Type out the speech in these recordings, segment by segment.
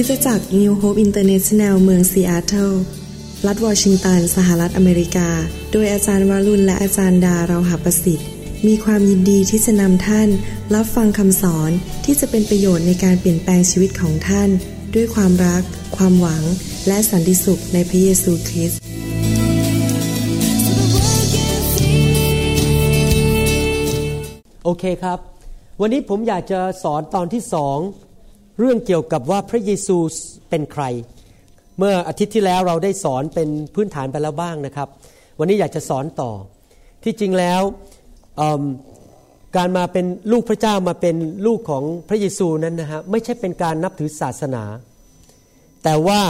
คริสตจักร New Hope International เมืองซีแอตเทิลรัฐวอชิงตัน สหรัฐอเมริกา โดยอาจารย์วารุณและอาจารย์ดาเราหาประสิทธิ์ มีความยินดีที่จะนำท่าน รับฟังคำสอนที่จะเป็นประโยชน์ในการเปลี่ยนแปลงชีวิตของท่าน ด้วยความรัก ความหวัง และสันติสุขในพระเยซูคริสต์โอเคครับ วันนี้ผมอยากจะสอนตอนที่สอง เรื่องเกี่ยวกับว่าพระเยซูเป็นใคร เมื่ออาทิตย์ที่แล้วเราได้สอนเป็นพื้นฐานไปแล้วบ้างนะครับ วันนี้อยากจะสอนต่อ ที่จริงแล้วการมาเป็นลูกพระเจ้ามาเป็นลูกของพระเยซูนั้นนะฮะไม่ใช่เป็นการนับถือศาสนา แต่ว่า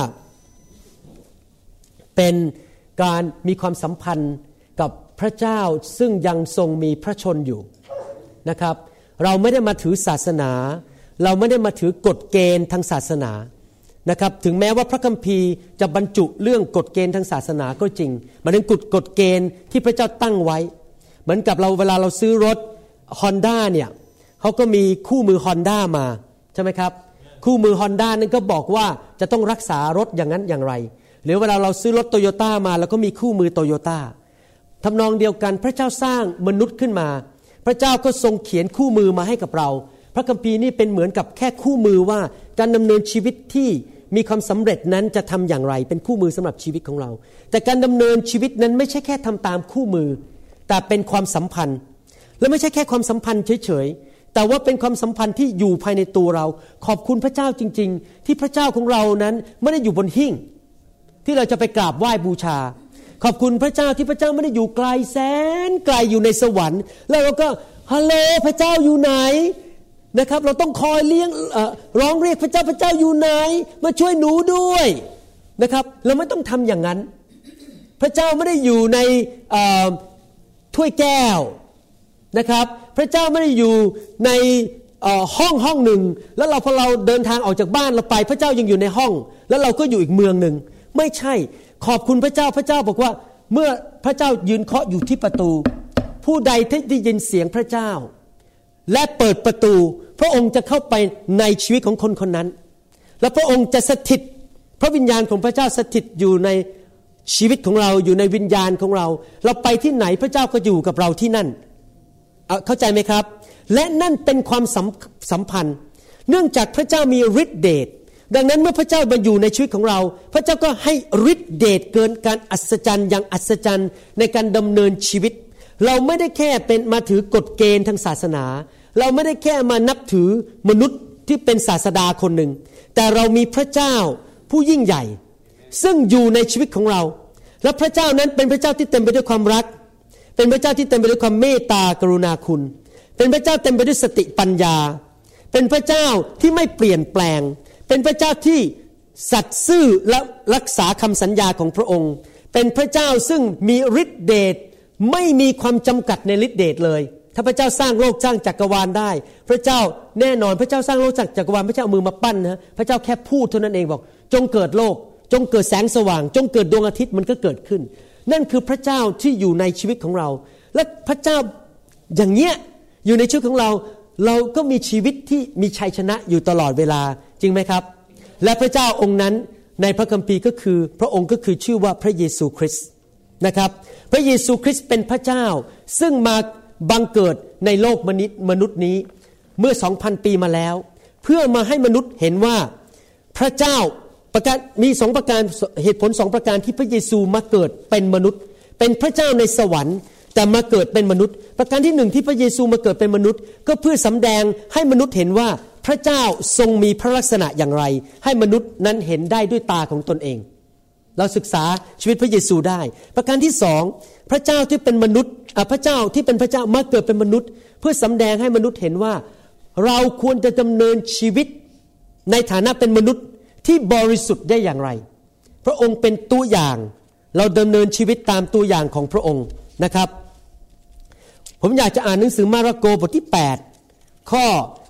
เป็นการมีความสัมพันธ์กับพระเจ้าซึ่งยังทรงมีพระชนอยู่นะครับ เราไม่ได้มาถือศาสนา เราไม่ได้มาถือกฎเกณฑ์ทางศาสนานะครับถึงแม้ว่าพระคัมภีร์จะบรรจุเรื่องกฎเกณฑ์ทางศาสนาก็จริงมันเป็นกฎกฎเกณฑ์ที่พระเจ้าตั้งไว้ เหมือนกับเราเวลาเราซื้อรถฮอนด้าเนี่ยเขาก็มีคู่มือฮอนด้ามาใช่ไหมครับคู่มือฮอนด้านั้นก็บอกว่าจะต้องรักษารถอย่างนั้นอย่างไร หรือเวลาเราซื้อรถโตโยต้ามาแล้วก็มีคู่มือโตโยต้าทำนองเดียวกันพระเจ้าสร้างมนุษย์ขึ้นมา พระเจ้าก็ทรงเขียนคู่มือมาให้กับเรา พระคัมภีร์นี่เป็นเหมือนกับแค่คู่มือว่าการดำเนินชีวิตที่มีความสำเร็จนั้นจะทำอย่างไร เป็นคู่มือสำหรับชีวิตของเรา แต่การดำเนินชีวิตนั้นไม่ใช่แค่ทำตามคู่มือ แต่เป็นความสัมพันธ์ และไม่ใช่แค่ความสัมพันธ์เฉยๆแต่ว่าเป็นความสัมพันธ์ที่อยู่ภายในตัวเรา ขอบคุณพระเจ้าจริง ๆ ที่พระเจ้าของเรานั้นไม่ได้อยู่บนหิ้งที่เราจะไปกราบไหว้บูชา ขอบคุณพระเจ้าที่พระเจ้าไม่ได้อยู่ไกลแสนไกลอยู่ในสวรรค์ แล้วเราก็ฮัลโหลพระเจ้าอยู่ไหน นะครับ เราต้องคอยเลี้ยงร้องเรียกพระเจ้าพระเจ้าอยู่ไหน มาช่วยหนูด้วยนะครับ เราไม่ต้องทำอย่างนั้น พระเจ้าไม่ได้อยู่ในถ้วยแก้วนะครับ พระเจ้าไม่ได้อยู่ในห้องห้องหนึ่ง แล้วเราพอเราเดินทางออกจากบ้านเราไป พระเจ้ายังอยู่ในห้อง แล้วเราก็อยู่อีกเมืองหนึ่งไม่ใช่ขอบคุณพระเจ้าพระเจ้าบอกว่า เมื่อพระเจ้ายืนเคาะอยู่ที่ประตู ผู้ใดที่ได้ยินเสียงพระเจ้า และเปิดประตู พระองค์จะเข้าไปในชีวิตของคนคนนั้น และพระองค์จะสถิต พระวิญญาณของพระเจ้าสถิตอยู่ในชีวิตของเราอยู่ในวิญญาณของเรา เราไปที่ไหนพระเจ้าก็อยู่กับเราที่นั่นเเข้าใจไหมครับ และนั่นเป็นความสัมสมพันธ์ เนื่องจากพระเจ้ามีฤทธิเดชดังนั้นเมื่อพระเจ้ามาอยู่ในชีวิตของเรา พระเจ้าก็ให้ฤทธิเดชเกินการอัศจรรย์อย่างอัศจรรย์ในการดำเนินชีวิต เราไม่ได้แค่เป็นมาถือกฎเกณฑ์ทางศาสนา เราไม่ได้แค่มานับถือมนุษย์ที่เป็นศาสดาคนหนึ่ง แต่เรามีพระเจ้าผู้ยิ่งใหญ่ ซึ่งอยู่ในชีวิตของเรา และพระเจ้านั้นเป็นพระเจ้าที่เต็มไปด้วยความรัก เป็นพระเจ้าที่เต็มไปด้วยความเมตตากรุณาคุณ เป็นพระเจ้าเต็มไปด้วยสติปัญญา เป็นพระเจ้าที่ไม่เปลี่ยนแปลง เป็นพระเจ้าที่สัตย์ซื่อและรักษาคำสัญญาของพระองค์ เป็นพระเจ้าซึ่งมีฤทธิเดชไม่มีความจำกัดในฤทธิเดชเลย ถ้าพระเจ้าสร้างโลกสร้างจักรวาลได้ พระเจ้าแน่นอนพระเจ้าสร้างโลกจักรวาลพระเจ้าเอามือมาปั้นนะพระเจ้าแค่พูดเท่านั้นเองบอก จงเกิดโลก จงเกิดแสงสว่าง จงเกิดดวงอาทิตย์มันก็เกิดขึ้น นั่นคือพระเจ้าที่อยู่ในชีวิตของเรา และพระเจ้าอย่างเงี้ยอยู่ในชีวิตของเรา เราก็มีชีวิตที่มีชัยชนะอยู่ตลอดเวลาจริงไหมครับ และพระเจ้าองค์นั้นในพระคัมภีร์ก็คือ พระองค์ก็คือชื่อว่าพระเยซูคริสต์นะครับ พระเยซูคริสต์เป็นพระเจ้าซึ่งมา บังเกิดในโลกมนุษย์มนุษย์นี้เมื่อสองพันปีมาแล้ว เพื่อมาให้มนุษย์เห็นว่าพระเจ้าประการมีสองประการเหตุผลสองประการที่พระเยซูมาเกิดเป็นมนุษย์ เป็นพระเจ้าในสวรรค์ แต่มาเกิดเป็นมนุษย์ ประการที่หนึ่งที่พระเยซูมาเกิดเป็นมนุษย์ ก็เพื่อสำแดงให้มนุษย์เห็นว่าพระเจ้าทรงมีพระลักษณะอย่างไร ให้มนุษย์นั้นเห็นได้ด้วยตาของตนเอง เราศึกษาชีวิตพระเยซูได้ ประการที่สอง พระเจ้าที่เป็นมนุษย์อะพระเจ้าที่เป็นพระเจ้ามาเกิดเป็นมนุษย์ เพื่อสำแดงให้มนุษย์เห็นว่า เราควรจะดำเนินชีวิตในฐานะเป็นมนุษย์ที่บริสุทธิ์ได้อย่างไร พระองค์เป็นตัวอย่าง เราดำเนินชีวิตตามตัวอย่างของพระองค์นะครับ ผมอยากจะอ่านหนังสือมาระโกบทที่ 8 ข้อ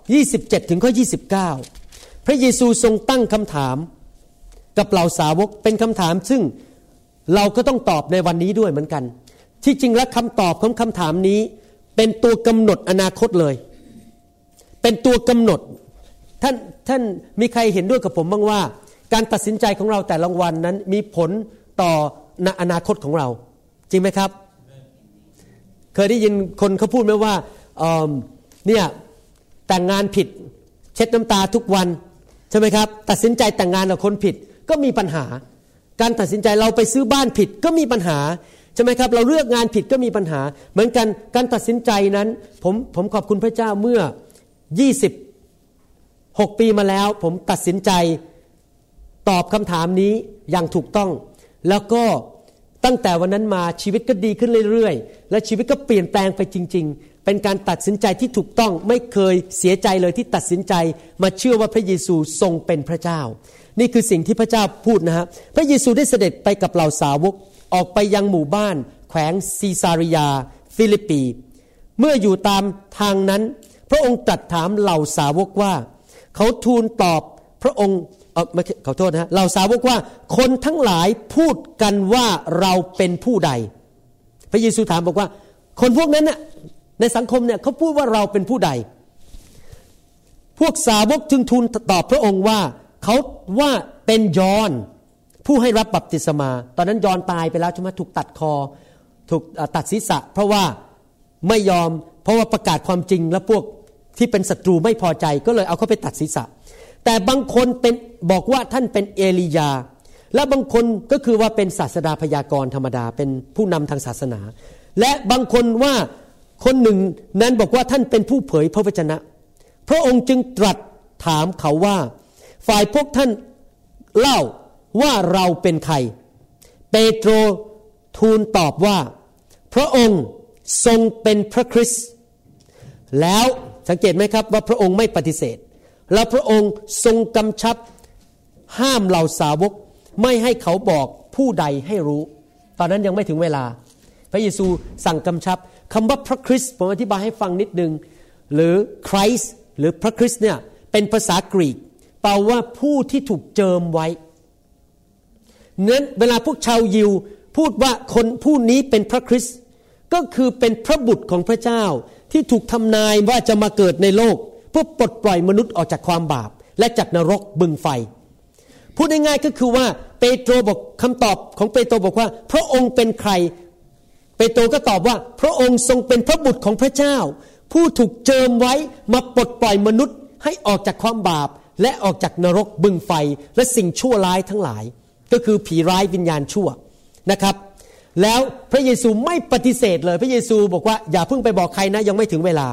27 ถึงข้อ 29 พระเยซูทรงตั้งคำถามกับเหล่าสาวกเป็นคำถามซึ่งเราก็ต้องตอบในวันนี้ด้วยเหมือนกัน ที่จริงแล้วคำตอบของคำถามนี้ เป็นตัวกำหนดอนาคตเลย เป็นตัวกำหนดท่านท่านมีใครเห็นด้วยกับผมบ้างว่า การตัดสินใจของเราแต่ละวันนั้นมีผลต่ออนาคตของเรา จริงไหมครับ เคยได้ยินคนเขาพูดไหมว่าเนี่ยแต่งงานผิด เช็ดน้ำตาทุกวันใช่ไหมครับ ตัดสินใจแต่งงานกับคนผิดก็มีปัญหา การตัดสินใจเราไปซื้อบ้านผิดก็มีปัญหา ช่ไหมครับเราเลือกงานผิดก็มีปัญหา เหมือนกันการตัดสินใจนั้นผมผมขอบคุณพระเจ้าเมื่อ 26 ปีมาแล้ว ผมตัดสินใจตอบคำถามนี้อย่างถูกต้อง แล้วก็ตั้งแต่วันนั้นมาชีวิตก็ดีขึ้นเรื่อยๆ และชีวิตก็เปลี่ยนแปลงไปจริง ๆ เป็นการตัดสินใจที่ถูกต้องไม่เคยเสียใจเลยที่ตัดสินใจมาเชื่อว่าพระเยซูทรงเป็นพระเจ้า นี่คือสิ่งที่พระเจ้าพูดนะฮะพระเยซูได้เสด็จไปกับเหล่าสาวก ออกไปยังหมู่บ้าน แขวงซีซาริยา ฟิลิปปี เมื่ออยู่ตามทางนั้น พระองค์ตรัสถามเหล่าสาวกว่า เขาทูลตอบพระองค์เออขอโทษนะเหล่าสาวกว่าคนทั้งหลายพูดกันว่าเราเป็นผู้ใด พระเยซูถามบอกว่า คนพวกนั้นน่ะในสังคมเนี่ยเขาพูดว่าเราเป็นผู้ใด พวกสาวกจึงทูลตอบพระองค์ว่า เขาว่าเป็นยอน ผู้ให้รับบัพติศมา ตอนนั้นยอนตายไปแล้วใช่ไหมถูกตัดคอ ถูกตัดศีรษะ เพราะว่าไม่ยอม เพราะว่าประกาศความจริงและพวกที่เป็นศัตรูไม่พอใจก็เลยเอาเขาไปตัดศีรษะ แต่บางคนเป็นบอกว่าท่านเป็นเอลียา และบางคนก็คือว่าเป็นศาสดาพยากรธรรมดา เป็นผู้นำทางศาสนา และบางคนว่าคนหนึ่งนั้นบอกว่าท่านเป็นผู้เผยพระวจนะ พระองค์จึงตรัสถามเขาว่า ฝ่ายพวกท่านเล่า ว่าเราเป็นใคร เปโตรทูลตอบว่า พระองค์ทรงเป็นพระคริสต์แล้วสังเกตไหมครับว่าพระองค์ไม่ปฏิเสธ แล้วพระองค์ทรงกำชับห้ามเหล่าสาวกไม่ให้เขาบอกผู้ใดให้รู้ ตอนนั้นยังไม่ถึงเวลา พระเยซูสั่งกำชับคำว่าพระคริสต์ผมอธิบายให้ฟังนิดนึง หรือคริสหรือพระคริสต์เนี่ยเป็นภาษากรีกแปลว่าผู้ที่ถูกเจิมไว้ นั้นเวลาพวกชาวยิวพูดว่าคนผู้นี้เป็นพระคริสต์ก็คือเป็นพระบุตรของพระเจ้าที่ถูกทำนายว่าจะมาเกิดในโลก เพื่อปลดปล่อยมนุษย์ออกจากความบาป และจากนรกบึงไฟ พูดง่ายๆก็คือว่าเปโตรบอกคำตอบของเปโตรบอกว่า พระองค์เป็นใคร เปโตรก็ตอบว่า พระองค์ทรงเป็นพระบุตรของพระเจ้า ผู้ถูกเจิมไว้มาปลดปล่อยมนุษย์ให้ออกจากความบาป และออกจากนรกบึงไฟ และสิ่งชั่วร้ายทั้งหลาย ก็คือผีร้ายวิญญาณชั่วนะครับ แล้วพระเยซูไม่ปฏิเสธเลย พระเยซูบอกว่าอย่าเพิ่งไปบอกใครนะยังไม่ถึงเวลา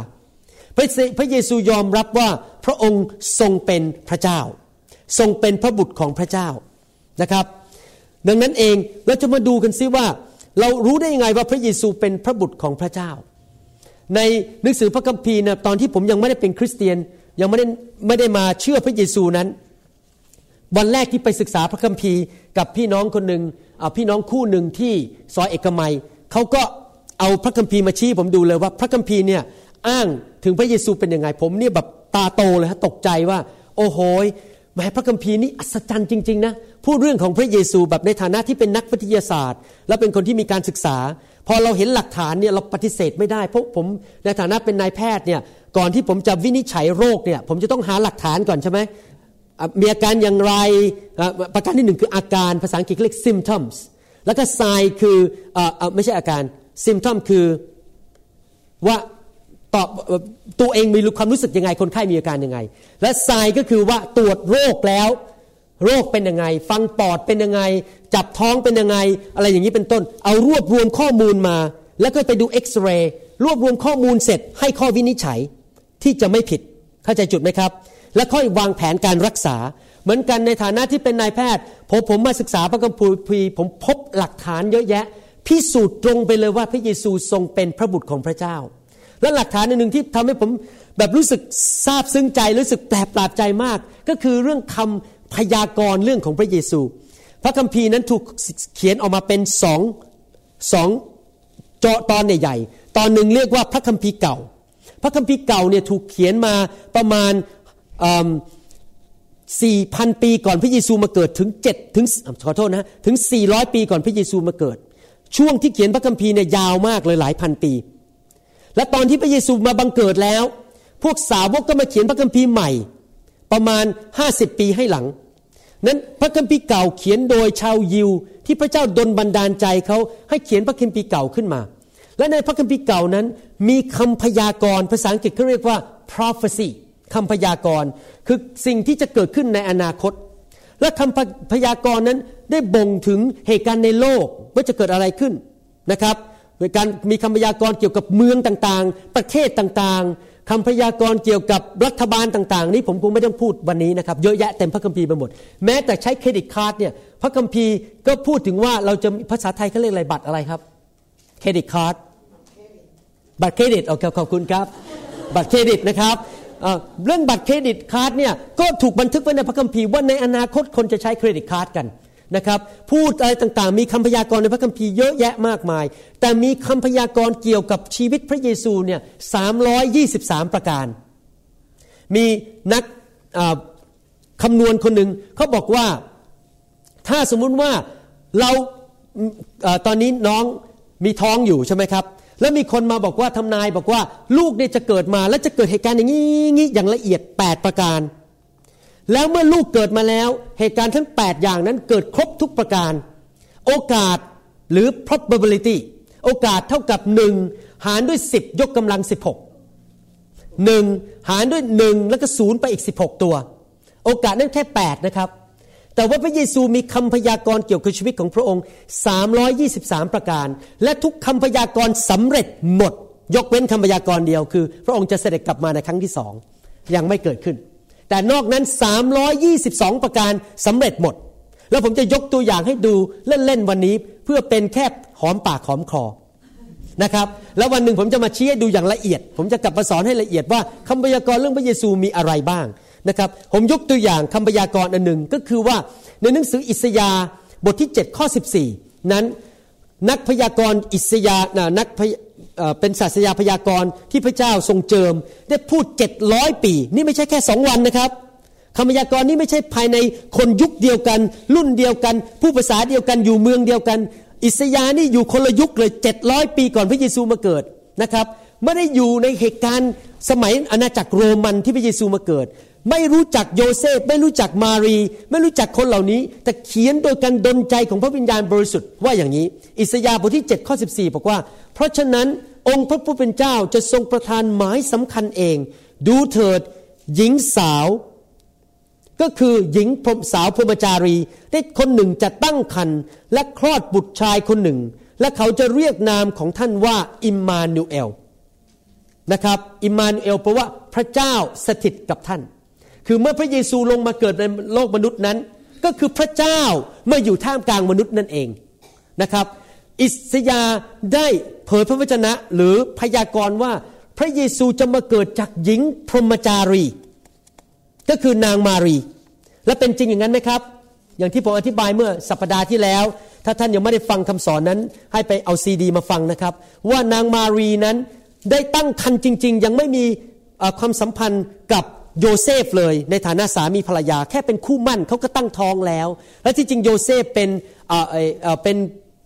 พระเยซูยอมรับว่าพระองค์ทรงเป็นพระเจ้า ทรงเป็นพระบุตรของพระเจ้านะครับ ดังนั้นเองเราจะมาดูกันซิว่า เรารู้ได้ยังไงว่าพระเยซูเป็นพระบุตรของพระเจ้า ในหนังสือพระคัมภีร์นะตอนที่ผมยังไม่ได้เป็นคริสเตียนยังไม่ได้ไม่ได้มาเชื่อพระเยซูนั้น วันแรกที่ไปศึกษาพระคัมภีร์ กับพี่น้องคนหนึ่งพี่น้องคู่หนึ่งที่ซอยเอกมัยเขาก็เอาพระคัมภีร์มาชี้ผมดูเลยว่าพระคัมภีร์เนี่ยอ้างถึงพระเยซูเป็นยังไง ผมเนี่ยแบบตาโตเลยฮะตกใจว่า โอ้โหแม้พระคัมภีร์นี้อัศจรรย์จริงๆนะพูดเรื่องของพระเยซูแบบในฐานะที่เป็นนักวิทยาศาสตร์ และเป็นคนที่มีการศึกษา พอเราเห็นหลักฐานเนี่ยเราปฏิเสธไม่ได้เพราะผมในฐานะเป็นนายแพทย์เนี่ยก่อนที่ผมจะวินิจฉัยโรคเนี่ยผมจะต้องหาหลักฐานก่อนใช่ไหม มีอาการอย่างไรประการที่หนึ่งคืออาการภาษาอังกฤษเรียก symptoms แล้วก็ sign คืออไม่ใช่อาการ symptom คือว่าตอบตัวเองมีความรู้สึกยังไง คนไข้มีอาการยังไง และ sign ก็คือว่าตรวจโรคแล้ว โรคเป็นยังไง ฟังปอดเป็นยังไง จับท้องเป็นยังไง อะไรอย่างนี้เป็นต้น เอารวบรวมข้อมูลมา แล้วก็ไปดูเอ็กซเรย์รวบรวมข้อมูลเสร็จให้ข้อวินิจฉัยที่จะไม่ผิดเข้าใจจุดไหมครับ และค่อยวางแผนการรักษา เหมือนกันในฐานะที่เป็นนายแพทย์ผมผมมาศึกษาพระคัมภีร์ผมพบหลักฐานเยอะแยะ พิสูจน์ตรงไปเลยว่าพระเยซูทรงเป็นพระบุตรของพระเจ้า และหลักฐานหนึ่งที่ทำให้ผมแบบรู้สึกซาบซึ้งใจรู้สึกแปลกปราบใจมาก ก็คือเรื่องคำพยากรณ์เรื่องของพระเยซู พระคัมภีร์นั้นถูกเขียนออกมาเป็นสองสองจตอนใหญ่ๆตอนหนึ่งเรียกว่าพระคัมภีร์เก่า พระคัมภีร์เก่าเนี่ยถูกเขียนมาประมาณ สี่พันปีก่อนพระเยซูมาเกิดถึงเจ็ดถึงขอโทษนะถึงสี่ร้อยปีก่อนพระเยซูมาเกิด ช่วงที่เขียนพระคัมภีร์เนี่ยยาวมากเลยหลายพันปี และตอนที่พระเยซูมาบังเกิดแล้ว พวกสาวกก็มาเขียนพระคัมภีร์ใหม่ ประมาณ50ปีให้หลัง นั้นพระคัมภีร์เก่าเขียนโดยชาวยิว ที่พระเจ้าดลบันดาลใจเขาให้เขียนพระคัมภีร์เก่าขึ้นมา และในพระคัมภีร์เก่านั้น มีคำพยากรณ์ภาษาอังกฤษเขาเรียกว่า prophecy คำพยากรณ์คือสิ่งที่จะเกิดขึ้นในอนาคต และคำพยากรณ์นั้นได้บ่งถึงเหตุการณ์ในโลกว่าจะเกิดอะไรขึ้นนะครับโดยการมีคำพยากรณ์เกี่ยวกับเมืองต่างๆ ประเทศต่างๆคำพยากรณ์เกี่ยวกับรัฐบาลต่างๆ นี้ผมคงไม่ต้องพูดวันนี้นะครับเยอะแยะเต็มพระคัมภีร์ไปหมด แม้แต่ใช้ credit card เนี่ยพระคัมภีร์ก็พูดถึงว่าเราจะภาษาไทยเขาเรียกอะไรบัตรอะไรครับ credit card บัตรเครดิตโอเคขอบคุณครับ บัตรเครดิตนะครับ เรื่องบัตร credit card เนี่ยก็ถูกบันทึกไว้ในพระคัมภีร์ว่าในอนาคตคนจะใช้ credit card กันนะครับพูดอะไรต่างๆ มีคำพยากรณ์ในพระคัมภีร์เยอะแยะมากมาย แต่มีคำพยากรณ์เกี่ยวกับชีวิตพระเยซูเนี่ย323ประการ มีนักคำนวณคนหนึ่งเขาบอกว่าถ้าสมมุติว่าเราอตอนนี้น้องมีท้องอยู่ใช่ไหมครับ แล้วมีคนมาบอกว่าทำนายบอกว่า ลูกเนี่ยจะเกิดมาแล้วจะเกิดเหตุการณ์อย่างนี้อย่างละเอียด 8 ประการ แล้วเมื่อลูกเกิดมาแล้ว เหตุการณ์ทั้ง 8 อย่างนั้นเกิดครบทุกประการ โอกาสหรือ probability โอกาสเท่ากับ 1 หารด้วย 10 ยกกำลัง 16 1 หารด้วย 1 แล้วก็ศูนย์ไปอีก 16 ตัว โอกาสนั้นแค่ 8 นะครับ แต่ว่าพระเยซูมีคำพยากรณ์เกี่ยวกับชีวิตของพระองค์ 323 ประการ และทุกคำพยากรณ์สำเร็จหมด ยกเว้นคำพยากรณ์เดียวคือ พระองค์จะเสด็จกลับมาในครั้งที่สองยังไม่เกิดขึ้น แต่นอกนั้น 322 ประการสำเร็จหมด แล้วผมจะยกตัวอย่างให้ดูเล่นๆวันนี้เพื่อเป็นแค่หอมปากหอมคอนะครับแล้ววันหนึ่งผมจะมาชี้ให้ดูอย่างละเอียด ผมจะกลับมาสอนให้ละเอียดว่าคำพยากรณ์เรื่องพระเยซูมีอะไรบ้าง นะครับผมยกตัวอย่างคำพยากรณ์อันหนึ่งก็คือว่าในหนังสืออิสยาบทที่ 7 ข้อ 14 นั้นนักพยากรณ์อิสยานักเป็นศาสยาพยากรณ์ที่พระเจ้าทรงเจิม ได้พูดเจ็ดร้อยปี นี่ไม่ใช่แค่สองวันนะครับคำพยากรณ์นี้ไม่ใช่ภายในคนยุคเดียวกัน รุ่นเดียวกัน ผู้ภาษาเดียวกันอยู่เมืองเดียวกัน อิสยานี่อยู่คนละยุคเลยเจ็ดร้อยปีก่อนพระเยซูมาเกิดนะครับไม่ได้อยู่ในเหตุการณ์สมัยอาณาจักรโรมันที่พระเยซูมาเกิด ไม่รู้จักโยเซฟไม่รู้จักมารี ไม่รู้จักคนเหล่านี้ แต่เขียนโดยการดลใจของพระวิญญาณบริสุทธิ์ว่าอย่างนี้ อิสยาห์บทที่7ข้อ14 บอกว่า เพราะฉะนั้นองค์พระผู้เป็นเจ้าจะทรงประทานหมายสำคัญเอง ดูเถิดหญิงสาว ก็คือหญิงพรมสาวพรหมจารี ได้คนหนึ่งจะตั้งครรภ์และคลอดบุตรชายคนหนึ่ง และเขาจะเรียกนามของท่านว่าอิมมานูเอลนะครับ อิมมานูเอลแปลว่าพระเจ้าสถิตกับท่าน คือเมื่อพระเยซูลงมาเกิดในโลกมนุษย์นั้น ก็คือพระเจ้าเมื่ออยู่ท่ามกลางมนุษย์นั่นเองนะครับ อิสยาได้เผยพระวจนะหรือพยากรณ์ว่าพระเยซูจะมาเกิดจากหญิงพรหมจารี ก็คือนางมารี และเป็นจริงอย่างนั้นไหมครับ อย่างที่ผมอธิบายเมื่อสัปปดาห์ที่แล้ว ถ้าท่านยังไม่ได้ฟังคำสอนนั้น ให้ไปเอาซีดี มาฟังนะครับ ว่านางมารีนั้นได้ตั้งคันจริง ๆ ยังไม่มีความสัมพันธ์กับ โยเซฟเลยในฐานะสามีภรรยาแค่เป็นคู่มั่นเขาก็ตั้งท้องแล้ว และที่จริงโยเซฟเป็นเป็น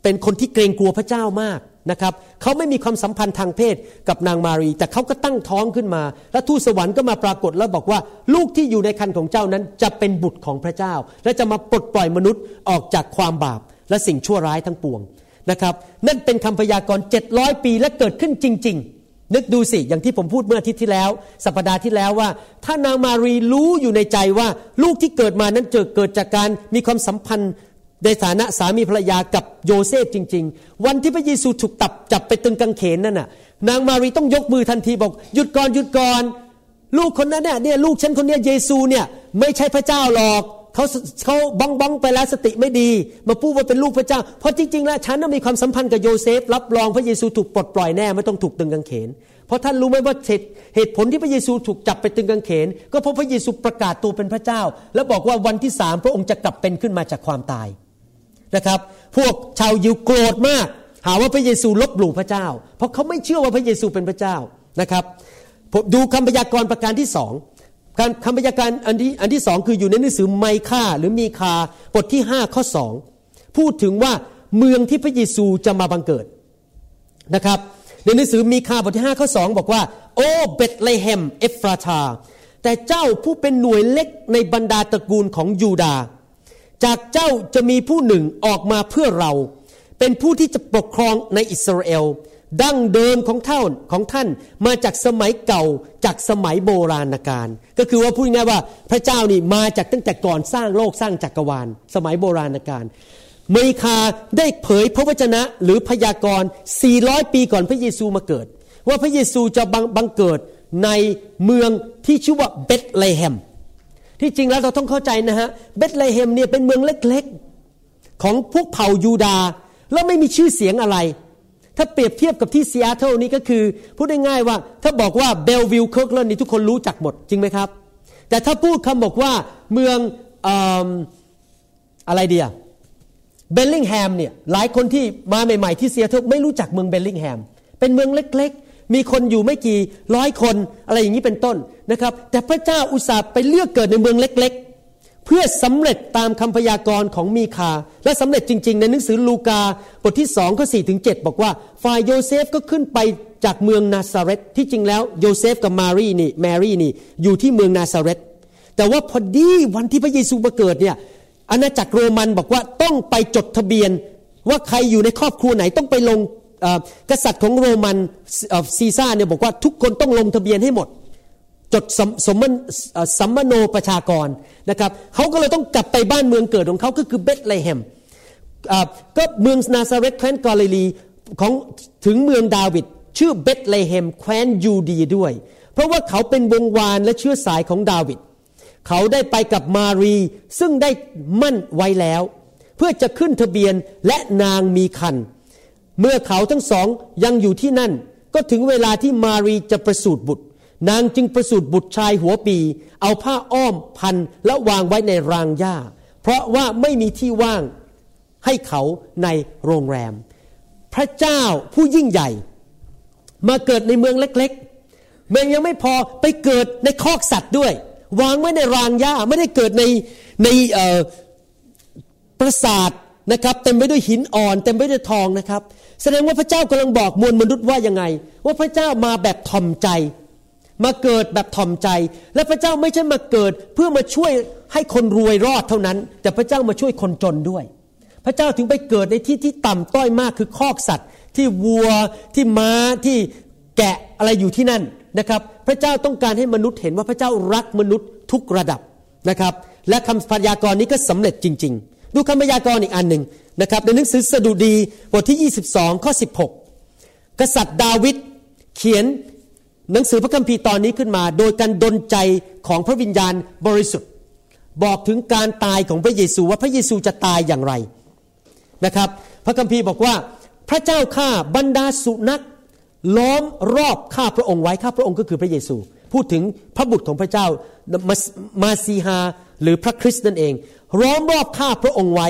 เป็นคนที่เกรงกลัวพระเจ้ามากนะครับเขาไม่มีความสัมพันธ์ทางเพศกับนางมารี แต่เขาก็ตั้งท้องขึ้นมา และทูตสวรรค์ก็มาปรากฏแล้วบอกว่า ลูกที่อยู่ในคันของเจ้านั้นจะเป็นบุตรของพระเจ้า และจะมาปลดปล่อยมนุษย์ออกจากความบาปและสิ่งชั่วร้ายทั้งปวงนะครับนั่นเป็นคำพยากรณ์700 ปีและเกิดขึ้นจริง ๆ นึกดูสิ อย่างที่ผมพูดเมื่ออาทิตย์ที่แล้ว สัปดาห์ที่แล้วว่า ถ้านางมารีรู้อยู่ในใจว่า ลูกที่เกิดมานั้นเกิดจากการมีความสัมพันธ์ในฐานะสามีภรรยากับโยเซฟจริง ๆ วันที่พระเยซูถูกตับจับไปตึงกางเขนนั่นน่ะ นางมารีต้องยกมือทันทีบอก หยุดก่อนหยุดก่อน ลูกคนนั้นเนี่ยเนี่ยลูกฉันคนนี้เยซูเนี่ยไม่ใช่พระเจ้าหรอก เขาเขาบ้องบ้องไปแล้วสติไม่ดี มาพูดว่าเป็นลูกพระเจ้า เพราะจริง ๆ แล้วฉันน่ะมีความสัมพันธ์กับโยเซฟ รับรองพระเยซูถูกปลดปล่อยแน่ไม่ต้องถูกตึงกางเขน เพราะท่านรู้ไหมว่าเหตุผลที่พระเยซูถูกจับไปตึงกางเขน ก็เพราะพระเยซูประกาศตัวเป็นพระเจ้า แล้วบอกว่าวันที่สามพระองค์จะกลับเป็นขึ้นมาจากความตายนะครับ พวกชาวยิวโกรธมาก หาว่าพระเยซูลบหลู่พระเจ้า เพราะเขาไม่เชื่อว่าพระเยซูเป็นพระเจ้านะครับดูคำพยากรณ์ประการที่สอง การคำพยากรณ์อันที่อันที่สองคืออยู่ในหนังสือไมค่าหรือมีคาบทที่ 5 ข้อ 2 พูดถึงว่าเมืองที่พระเยซูจะมาบังเกิดนะครับในหนังสือมีคาบทที่ 5 ข้อ 2 บอกว่า โอ้เบตเลเฮมเอฟราธาแต่เจ้าผู้เป็นหน่วยเล็กในบรรดาตระกูลของยูดา จากเจ้าจะมีผู้หนึ่งออกมาเพื่อเรา เป็นผู้ที่จะปกครองในอิสราเอล ดั้งเดิมของท่านของท่านมาจากสมัยเก่าจากสมัยโบราณกาลก็คือว่าพูดง่ายว่าพระเจ้านี่มาจากตั้งแต่ก่อนสร้างโลกสร้างจักรวาล สมัยโบราณกาลมีคาได้เผยพระวจนะหรือพยากรณ์ 400 ปีก่อนพระเยซูมาเกิด ว่าพระเยซูจะบังบังเกิดในเมืองที่ชื่อว่าเบธเลเฮมที่จริงแล้วเราต้องเข้าใจนะฮะเบธเลเฮมเนี่ยเป็นเมืองเล็กๆ ของพวกเผ่ายูดาแล้วไม่มีชื่อเสียงอะไร ถ้าเปรียบเทียบกับที่ซีแอตเทิลนี่ก็คือ พูดง่ายๆว่า ถ้าบอกว่า Bellevue Kirkland นี่ทุกคนรู้จักหมดจริงไหมครับ แต่ถ้าพูดคำบอกว่าเมืองอะไรเดีย Bellingham เนี่ยหลายคนที่มาใหม่ๆที่ซีแอตเทิลไม่รู้จักเมือง Bellingham เป็นเมืองเล็กๆ มีคนอยู่ไม่กี่ร้อยคนอะไรอย่างนี้เป็นต้นนะครับ แต่พระเจ้าอุตส่าห์ไปเลือกเกิดในเมืองเล็กเพื่อสำเร็จตามคำพยากรณ์ของมีคา และสำเร็จจริง ๆ ในหนังสือลูกาบทที่สองข้อสี่ถึงเจ็ดบอกว่าฝ่ายโยเซฟก็ขึ้นไปจากเมืองนาซาเรตที่จริงแล้วโยเซฟกับมารีนี่แมรี่นี่อยู่ที่เมืองนาซาเรตแต่ว่าพอดีวันที่พระเยซูมาเกิดเนี่ยอาณาจักรโรมันบอกว่าต้องไปจดทะเบียนว่าใครอยู่ในครอบครัวไหนต้องไปลงกษัตริย์ของโรมันซีซาร์เนี่ยบอกว่าทุกคนต้องลงทะเบียนให้หมด จดสำ สำ สำมะโนประชากรนะครับเขาก็เลยต้องกลับไปบ้านเมืองเกิดของเขาก็คือเบธเลเฮมก็เมืองนาซาเรตแคว้นกาลิลีของถึงเมืองดาวิดชื่อเบธเลเฮมแคว้นยูดีด้วย เพราะว่าเขาเป็นวงวานและเชื้อสายของดาวิดเขาได้ไปกับมารี ซึ่งได้มั่นไว้แล้ว เพื่อจะขึ้นทะเบียนและนางมีคัน เมื่อเขาทั้งสองยังอยู่ที่นั่น ก็ถึงเวลาที่มารีจะประสูติบุตร นางจึงประสูติบุตรชายหัวปี เอาผ้าอ้อมพันและวางไว้ในรางหญ้า เพราะว่าไม่มีที่ว่างให้เขาในโรงแรม พระเจ้าผู้ยิ่งใหญ่ มาเกิดในเมืองเล็กๆเมืองยังไม่พอไปเกิดในคอกสัตว์ด้วย วางไว้ในรางหญ้าไม่ได้เกิดในในปราสาทนะครับเต็มไปด้วยหินอ่อนเต็มไปด้วยทองนะครับ แสดงว่าพระเจ้ากำลังบอกมวลมนุษย์ว่ายังไง ว่าพระเจ้ามาแบบทอมใจ มาเกิดแบบถ่อมใจ และพระเจ้าไม่ใช่มาเกิดเพื่อมาช่วยให้คนรวยรอดเท่านั้น แต่พระเจ้ามาช่วยคนจนด้วย พระเจ้าถึงไปเกิดในที่ที่ต่ำต้อยมากคือคอกสัตว์ ที่วัวที่ม้าที่แกะอะไรอยู่ที่นั่นนะครับพระเจ้าต้องการให้มนุษย์เห็นว่าพระเจ้ารักมนุษย์ทุกระดับนะครับและคำพยากรณ์นี้ก็สำเร็จจริง ๆ ดูคำพยากรณ์อีกอันหนึ่งนะครับในหนังสือสดุดีบทที่ 22 ข้อ 16 กษัตริย์ดาวิดเขียน หนังสือพระคัมภีร์ตอนนี้ขึ้นมา โดยการดลใจของพระวิญญาณบริสุทธิ์ บอกถึงการตายของพระเยซูว่าพระเยซูจะตายอย่างไรนะครับ พระคัมภีร์บอกว่า พระเจ้าข้าบรรดาสุนัขล้อมรอบข้าพระองค์ไว้ข้าพระองค์ก็คือพระเยซู พูดถึงพระบุตรของพระเจ้ามามาซีฮาหรือพระคริสต์นั่นเองล้อมรอบข้าพระองค์ไว้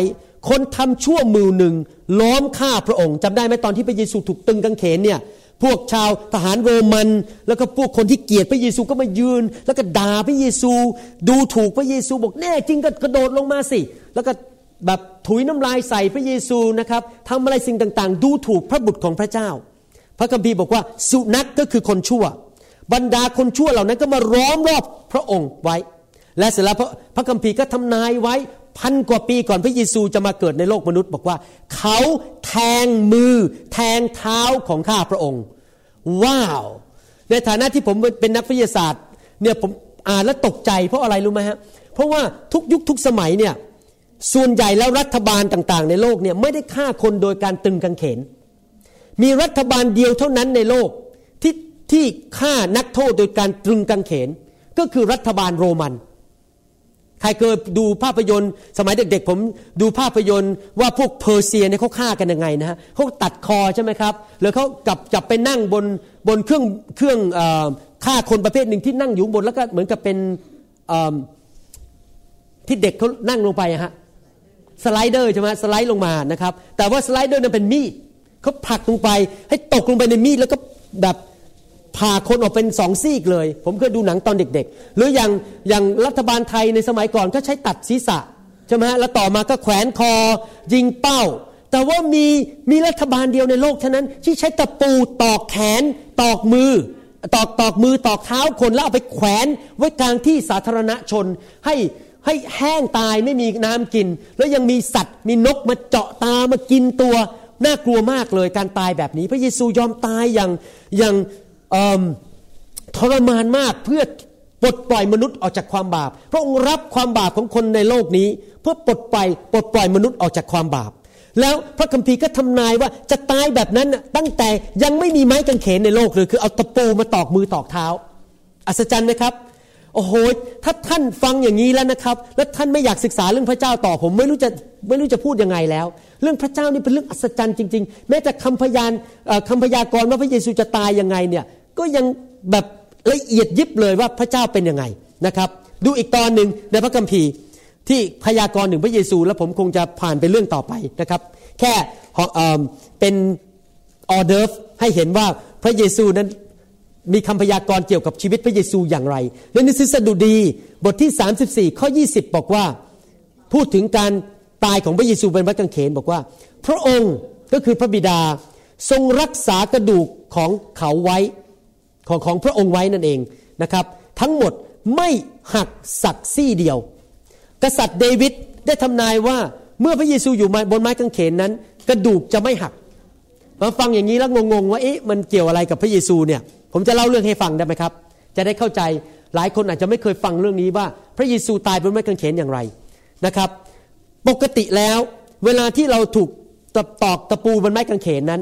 คนทำชั่วมือหนึ่งล้อมข้าพระองค์จำได้ไหมตอนที่พระเยซูถูกตึงกางเขนเนี่ย พวกชาวทหารโรมัน แล้วก็พวกคนที่เกลียดพระเยซูก็มายืน แล้วก็ด่าพระเยซู ดูถูกพระเยซูบอกแน่จริงก็กระโดดลงมาสิ แล้วก็แบบถุยน้ำลายใส่พระเยซูนะครับทำอะไรสิ่งต่างๆ ดูถูกพระบุตรของพระเจ้า พระคัมภีร์บอกว่าสุนัขก็คือคนชั่ว บรรดาคนชั่วเหล่านั้นก็มาร้อมรอบพระองค์ไว้ และเสร็จแล้วพระคัมภีร์ก็ทำนายไว้ พันกว่าปีก่อนพระเยซูจะมาเกิดในโลกมนุษย์ บอกว่า เขาแทงมือ แทงเท้าของข้าพระองค์ ว้าว ในฐานะที่ผมเป็นนักวิทยาศาสตร์เนี่ยผมอ่านแล้วตกใจเพราะอะไรรู้ไหมฮะเพราะว่าทุกยุคทุกสมัยเนี่ยส่วนใหญ่แล้วรัฐบาลต่างๆ ในโลกเนี่ยไม่ได้ฆ่าคนโดยการตึงกางเขน มีรัฐบาลเดียวเท่านั้นในโลกที่ที่ฆ่านักโทษโดยการตรึงกางเขน ก็คือรัฐบาลโรมัน ใครเคยดูภาพยนตร์ สมัยเด็กๆผมดูภาพยนตร์ว่าพวกเพอร์เซียเนี่ยเขาฆ่ากันยังไงนะฮะเขาตัดคอใช่ไหมครับหรือเขากลับจับไปนั่งบนบนเครื่องเครื่องฆ่าคนประเภทหนึ่งที่นั่งอยู่บนแล้วก็เหมือนกับเป็นที่เด็กเขานั่งลงไปฮะ slider ใช่ไหมสไลด์ลงมานะครับแต่ว่า slider นั้นเป็นมีดเขาผลักลงไปให้ตกลงไปในมีดแล้วก็แบบ ผ่าคนออกเป็นสองซีกเลย ผมเคยดูหนังตอนเด็ก ๆ หรืออย่างอย่างรัฐบาลไทยในสมัยก่อนก็ใช้ตัดศีรษะใช่ไหมแล้วต่อมาก็แขวนคอ ยิงเป้า แต่ว่ามีมีรัฐบาลเดียวในโลกเท่านั้น ที่ใช้ตะปูตอกแขน ตอกมือ ตอกตอกมือตอกเท้าคนแล้วเอาไปแขวนไว้กลางที่สาธารณชนให้ให้แห้งตายไม่มีน้ำกิน แล้วยังมีสัตว์ มีนกมาเจาะตามากินตัวน่ากลัวมากเลยการตายแบบนี้ พระเยซูยอมตายอย่างอย่าง ทรมานมากเพื่อปลดปล่อยมนุษย์ออกจากความบาป พระองค์รับความบาปของคนในโลกนี้ เพื่อปลดปล่อยปลดปล่อยมนุษย์ออกจากความบาป แล้วพระคัมภีร์ก็ทำนายว่าจะตายแบบนั้นตั้งแต่ยังไม่มีไม้กางเขนในโลกเลยคือเอาตะปูมาตอกมือตอกเท้า อัศจรรย์ไหมครับโอ้โหถ้าท่านฟังอย่างนี้แล้วนะครับ แล้วท่านไม่อยากศึกษาเรื่องพระเจ้าต่อผมไม่รู้จะไม่รู้จะพูดยังไงแล้ว เรื่องพระเจ้านี่เป็นเรื่องอัศจรรย์จริง ๆ แม้แต่คำพยานคำพยากรณ์ว่าพระเยซูจะตายยังไงเนี่ย ก็ยังแบบละเอียดยิบเลยว่าพระเจ้าเป็นยังไงนะครับ ดูอีกตอนหนึ่งในพระคัมภีร์ที่พยากรณ์ถึงพระเยซู แล้วผมคงจะผ่านไปเรื่องต่อไปนะครับ แค่เป็นออเดิร์ฟให้เห็นว่าพระเยซูนั้นมีคำพยากรณ์เกี่ยวกับชีวิตพระเยซูอย่างไรในหนังสือสดุดีบทที่ 34 ข้อ 20 บอกว่า พูดถึงการตายของพระเยซูบนพระกางเขนบอกว่า พระองค์ก็คือพระบิดาทรงรักษากระดูกของเขาไว้ ของของพระองค์ไว้นั่นเองนะครับ ทั้งหมดไม่หักสักซี่เดียว กษัตริย์เดวิดได้ทำนายว่าเมื่อพระเยซูอยู่บนไม้กางเขนนั้น กระดูกจะไม่หักมาฟังอย่างนี้แล้วงงๆว่าเอ๊ะมันเกี่ยวอะไรกับพระเยซูเนี่ยผมจะเล่าเรื่องให้ฟังได้ไหมครับ จะได้เข้าใจหลายคนอาจจะไม่เคยฟังเรื่องนี้ว่า พระเยซูตายบนไม้กางเขนอย่างไรนะครับ ปกติแล้ว เวลาที่เราถูกตตอกตะปูบนไม้กางเขนนั้น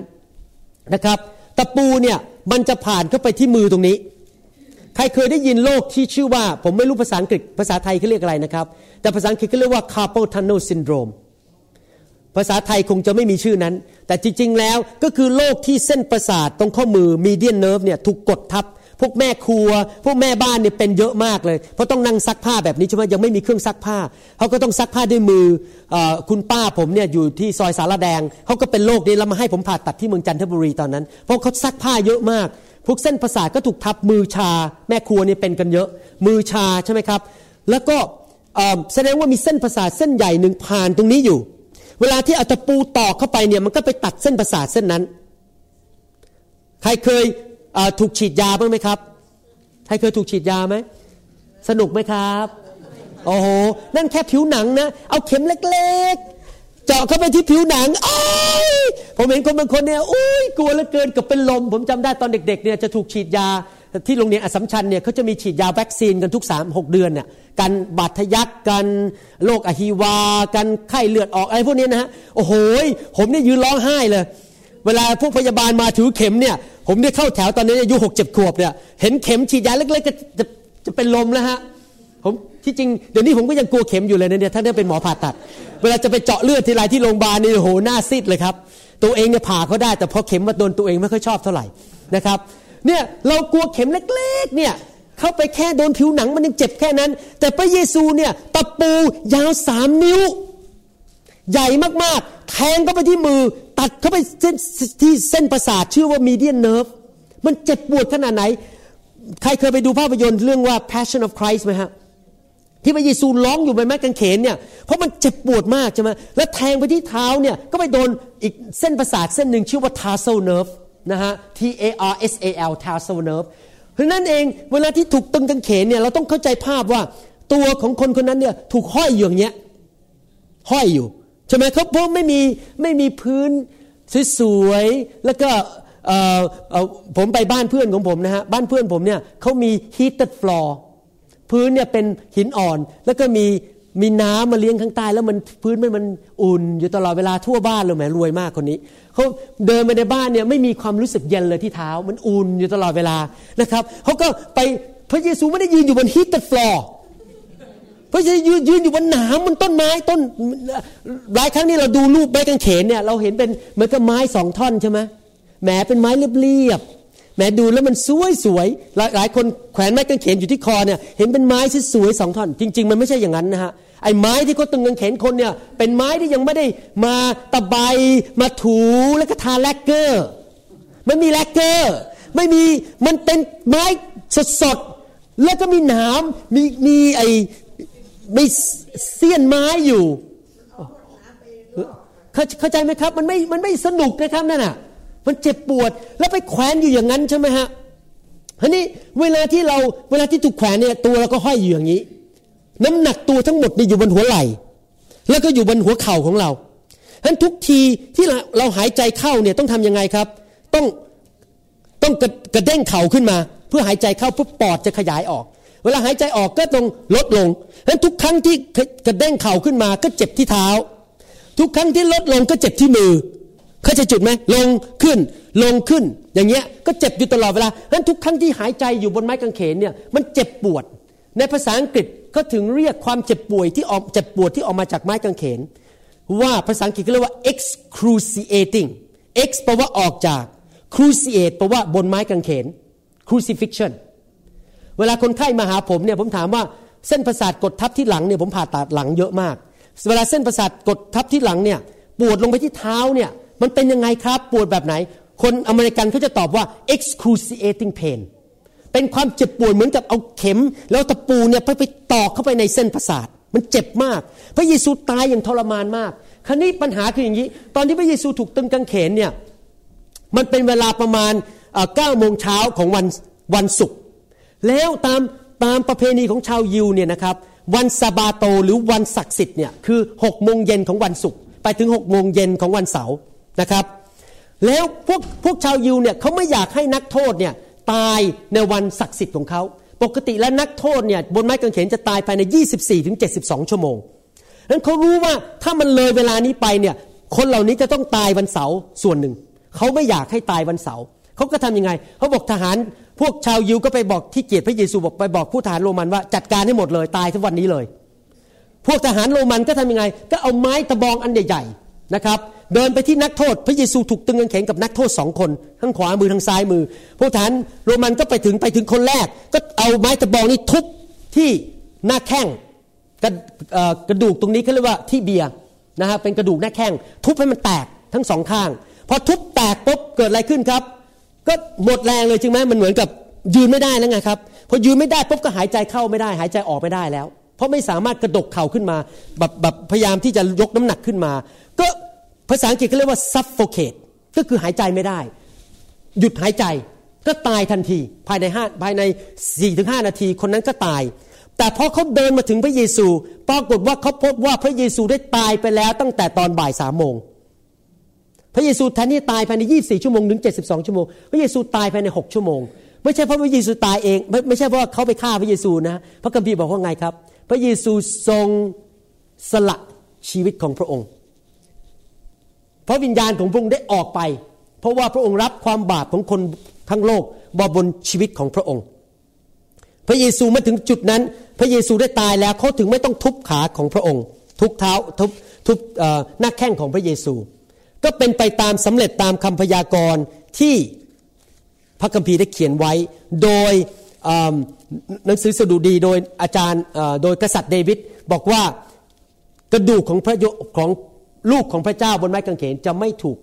นะครับ ตะปูเนี่ยมันจะผ่านเข้าไปที่มือตรงนี้ ใครเคยได้ยินโรคที่ชื่อว่า ผมไม่รู้ภาษาอังกฤษภาษาไทยเขาเรียกอะไรนะครับ แต่ภาษาอังกฤษเขาเรียกว่า carpal tunnel syndrome ภาษาไทยคงจะไม่มีชื่อนั้น แต่จริง ๆ แล้วก็คือโรคที่เส้นประสาทตรงข้อมือ median nerve เนี่ยถูกกดทับ พวกแม่ครัว พวกแม่บ้านเนี่ยเป็นเยอะมากเลย เพราะต้องนั่งซักผ้าแบบนี้ใช่ไหมยังไม่มีเครื่องซักผ้าเขาก็ต้องซักผ้าด้วยมืออคุณป้าผมเนี่ยอยู่ที่ซอยสารแดงเขาก็เป็นโรคนี้แล้วมาให้ผมผ่าตัดที่เมืองจันทบุรีตอนนั้น เพราะเขาซักผ้าเยอะมาก พวกเส้นประสาทก็ถูกทับมือชา แม่ครัวเนี่ยเป็นกันเยอะ มือชาใช่ไหมครับ แล้วก็แสดงว่ามีเส้นประสาทเส้นใหญ่หนึ่งผ่านตรงนี้อยู่ เวลาที่เอาตะปูตอกเข้าไปเนี่ยมันก็ไปตัดเส้นประสาทเส้นนั้น ใครเคย ถูกฉีดยาบ้างไหมครับใครเคยถูกฉีดยาไหมสนุกไหมครับโอ้โหนั่นแค่ผิวหนังนะเอาเข็มเล็กๆ เจาะเข้าไปที่ผิวหนังอ้ผมเห็นคนบางคนเนี่ยอุ้ยกลัวเหลือเกินกับเป็นลม ผมจำได้ตอนเด็กๆเนี่ยจะถูกฉีดยาที่โรงเรียนอสมชัญเนี่ยเขาจะมีฉีดยาวัคซีนกันทุก 3 6 เดือนเนี่ยกันบาดทะยักกันโรคอหิวา กันไข้เลือดออกอะไรพวกนี้นะฮะโอ้โหผมนี่ยืนร้องไห้เลย เวลาพวกพยาบาลมาถือเข็มเนี่ย ผมได้เข้าแถวตอนนี้อายุหกเจ็ดขวบเนี่ย เห็นเข็มฉีดยาเล็กๆก็จะจะเป็นลมแล้วฮะ ผมที่จริงเดี๋ยวนี้ผมก็ยังกลัวเข็มอยู่เลยเนี่ยถ้าได้เป็นหมอผ่าตัด เวลาจะไปเจาะเลือดทีไรที่โรงพยาบาลนี่โอ้โหหน้าซีดเลยครับ ตัวเองเนี่ยผ่าเขาได้แต่พอเข็มมาโดนตัวเองไม่ค่อยชอบเท่าไหร่นะครับ เนี่ยเรากลัวเข็มเล็กๆเนี่ยเข้าไปแค่โดนผิวหนังมันยังเจ็บแค่นั้น แต่พระเยซูเนี่ยตะปูยาวสามนิ้ว ใหญ่มากๆ แทงเข้าไปที่มือ ตัดเข้าไปที่เส้นประสาทชื่อว่ามีเดียนเนิร์ฟมันเจ็บปวดขนาดไหน ใครเคยไปดูภาพยนตร์เรื่องว่า Passion of Christ ไหมฮะที่พระเยซูร้องอยู่บนไม้กางเขนเนี่ยเพราะมันเจ็บปวดมากใช่ไหมแล้วแทงไปที่เท้าเนี่ยก็ไปโดนอีกเส้นประสาทเส้นหนึ่งชื่อว่า tarsal nerve นะฮะ T A R S A L tarsal nerve เพราะนั้นเองเวลาที่ถูกตึงกางเขนเนี่ยเราต้องเข้าใจภาพว่าตัวของคนคนนั้นเนี่ยถูกห้อยอยู่อย่างเงี้ยห้อยอยู่ ใช่ไหมเขาเพราะไม่มีไม่มีพื้นสวยๆแล้วก็ผมไปบ้านเพื่อนของผมนะฮะบ้านเพื่อนผมเนี่ยเขามี heated floor พื้นเนี่ยเป็นหินอ่อน แล้วก็มีมีน้ำมาเลี้ยงข้างใต้ แล้วมันพื้นมันมันอุ่น อยู่ตลอดเวลาทั่วบ้านเลยแหมรวยมากคนนี้เขาเดินมาในบ้านเนี่ยไม่มีความรู้สึกเย็นเลยที่เท้า มันอุ่นอยู่ตลอดเวลานะครับเขาก็ไปพระเยซูไม่ได้ยืนอยู่บนฮีตฟลอร์ พระเยซูยืนอยู่บนหนามบนต้นไม้ต้นหลายครั้งนี่เราดูรูปใบกางเขนเนี่ยเราเห็นเป็นเหมือนกับไม้สองท่อนใช่ไหมแหมเป็นไม้เรียบๆแหมดูแล้วมันสวยสวยหลายคนแขวนไม้กางเขนอยู่ที่คอเนี่ยเห็นเป็นไม้สวยสองท่อน จริง ๆ มันไม่ใช่อย่างนั้นนะฮะไอ้ไม้ที่เขาตึงกางเขนคนเนี่ยเป็นไม้ที่ยังไม่ได้มาตะไบมาถูแล้วก็ทาแลกเกอร์มันมีแลกเกอร์ไม่มีมันเป็นไม้สดสดแล้วก็มีหนามมีมีไอ้ มีเสี้ยนไม้อยู่เข้าใจไหมครับ มันไม่มันไม่สนุกนะครับนั่นน่ะ มันเจ็บปวดแล้วไปแขวนอยู่อย่างนั้นใช่ไหมฮะทีนี้เวลาที่เราเวลาที่ถูกแขวนเนี่ยตัวเราก็ห้อยอยู่อย่างนี้ น้ำหนักตัวทั้งหมดนี่อยู่บนหัวไหล่ แล้วก็อยู่บนหัวเข่าของเราฉะนั้นทุกทีที่เราเราหายใจเข้าเนี่ยต้องทํำยังไงครับ ต้องต้องกระกระเด้งเข่าขึ้นมา เพื่อหายใจเข้าเพื่อปอดจะขยายออก เวลาหายใจออกก็ต้องลดลงฉะนั้นทุกครั้งที่กระเด้งเข่าขึ้นมาก็เจ็บที่เท้า ทุกครั้งที่ลดลงก็เจ็บที่มือเข้าใจจุดไหมลงขึ้นลงขึ้น อย่างเงี้ยก็เจ็บอยู่ตลอดเวลาฉะนั้นทุกครั้งที่หายใจอยู่บนไม้กางเขนเนี่ยมันเจ็บปวด ในภาษาอังกฤษก็ถึงเรียกความเจ็บป่วยที่ออกเจ็บปวดที่ออกมาจากไม้กางเขน ว่าภาษาอังกฤษก็เรียกว่า excruciating x แปลว่าออกจาก cruciate แปลว่าบนไม้กางเขน crucifixion เวลาคนไข้มาหาผมเนี่ยผมถามว่าเส้นประสาทกดทับที่หลังเนี่ยผมผ่าตัดหลังเยอะมาก เวลาเส้นประสาทกดทับที่หลังเนี่ยปวดลงไปที่เท้าเนี่ยมันเป็นยังไงครับปวดแบบไหน คนอเมริกันเขาจะตอบว่า excruciating pain เป็นความเจ็บปวดเหมือนกับเอาเข็ม แล้วตะปูเนี่ยไปไปตอกเข้าไปในเส้นประสาทมันเจ็บมาก พระเยซูตายอย่างทรมานมาก คราวนี้ปัญหาคืออย่างนี้ ตอนที่พระเยซูถูกตึงกางเขนเนี่ยมันเป็นเวลาประมาณเก้าโมงเช้าของวันวันศุกร์ แล้วตามตามประเพณีของชาวยิวเนี่ยนะครับวันซาบาโตหรือวันศักดิ์สิทธิ์เนี่ยคือหกโมงเย็นของวันศุกร์ไปถึงหกโมงเย็นของวันเสาร์นะครับ แล้วพวกพวกชาวยิวเนี่ยเขาไม่อยากให้นักโทษเนี่ยตายในวันศักดิ์สิทธิ์ของเขาปกติแล้วนักโทษเนี่ยบนไม้กางเขนจะตายภายใน 24ถึง72ชั่วโมงนั้นเขารู้ว่าถ้ามันเลยเวลานี้ไปเนี่ยคนเหล่านี้จะต้องตายวันเสาร์ส่วนหนึ่ง เขาไม่อยากให้ตายวันเสาร์เขาก็ทํำยังไงเขาบอกทหาร พวกชาวยิวก็ไปบอกที่เกียรติพระเยซูบอกไปบอกผู้ทหารโรมันว่าจัดการให้หมดเลยตายทุกวันนี้เลย พวกทหารโรมันก็ทำยังไง ก็เอาไม้ตะบองอันใหญ่ๆนะครับเดินไปที่นักโทษ พระเยซูถูกตึงกางเขนกับนักโทษสองคนทั้งขวามือทั้งซ้ายมือ พวกทหารโรมันก็ไปถึงไปถึงคนแรก ก็เอาไม้ตะบองนี้ทุบที่หน้าแข้งกระกระดูกตรงนี้เขาเรียกว่าที่เบียนะฮะเป็นกระดูกหน้าแข้งทุบให้มันแตกทั้งสองข้างพอทุบแตกปุ๊บเกิดอะไรขึ้นครับ ก็หมดแรงเลยจริงไหมมันเหมือนกับยืนไม่ได้แล้วไงครับพอยืนไม่ได้ปุ๊บก็หายใจเข้าไม่ได้ หายใจออกไม่ได้แล้ว เพราะไม่สามารถกระดกเข่าขึ้นมาแบบแบบพยายามที่จะยกน้ำหนักขึ้นมา ก็ภาษาอังกฤษเขาเรียกว่า suffocate ก็คือหายใจไม่ได้ หยุดหายใจก็ตายทันทีภายในห้าภายในสี่ถึงห้านาทีคนนั้นก็ตาย แต่พอเขาเดินมาถึงพระเยซู ปรากฏว่าเขาพบว่าพระเยซูได้ตายไปแล้วตั้งแต่ตอนบ่ายสามโมง พระเยซูแทนที่ตายภายในยี่สี่ชั่วโมงถึงเจ็ดสิบสองชั่วโมง พระเยซูตายภายในหกชั่วโมง ไม่ใช่เพราะพระเยซูตายเอง ไม่ไม่ใช่เพราะเขาไปฆ่าพระเยซูนะ พระคัมภีร์บอกว่าไงครับ พระเยซูทรงสละชีวิตของพระองค์ พระวิญญาณของพระองค์ได้ออกไป เพราะว่าพระองค์รับความบาปของคนทั้งโลกบอบนชีวิตของพระองค์ พระเยซูมาถึงจุดนั้น พระเยซูได้ตายแล้วเขาถึงไม่ต้องทุบขาของพระองค์ ทุบเท้าทุบทุบหน้าแข้งของพระเยซู ก็เป็นไปตามสำเร็จตามคำพยากรณ์ที่พระคัมภีร์ได้เขียนไว้ โดยหนังสือสดุดีโดยอาจารย์โดยกษัตริย์เดวิดบอกว่ากระดูกของพระยของลูกของพระเจ้าบนไม้กางเขนจะไม่ถูก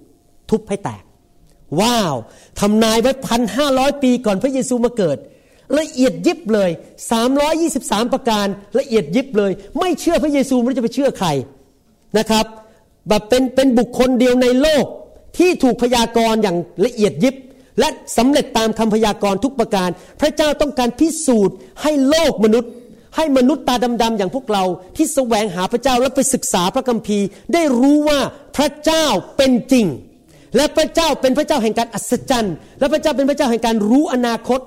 ทุบให้แตก ว้าวทำนายไว้พันห้าร้อยปีก่อนพระเยซูมาเกิด ละเอียดยิบเลย 323 ประการละเอียดยิบเลย ไม่เชื่อพระเยซูไม่จะไปเชื่อใครนะครับ แบบเป็นเป็นบุคคลเดียวในโลกที่ถูกพยากรณ์อย่างละเอียดยิบ และสำเร็จตามคำพยากรณ์ทุกประการ พระเจ้าต้องการพิสูจน์ให้โลกมนุษย์ ให้มนุษย์ตาดำๆอย่างพวกเราที่แสวงหาพระเจ้าและไปศึกษาพระคัมภีร์ ได้รู้ว่าพระเจ้าเป็นจริง และพระเจ้าเป็นพระเจ้าแห่งการอัศจรรย์และพระเจ้าเป็นพระเจ้าแห่งการรู้อนาคต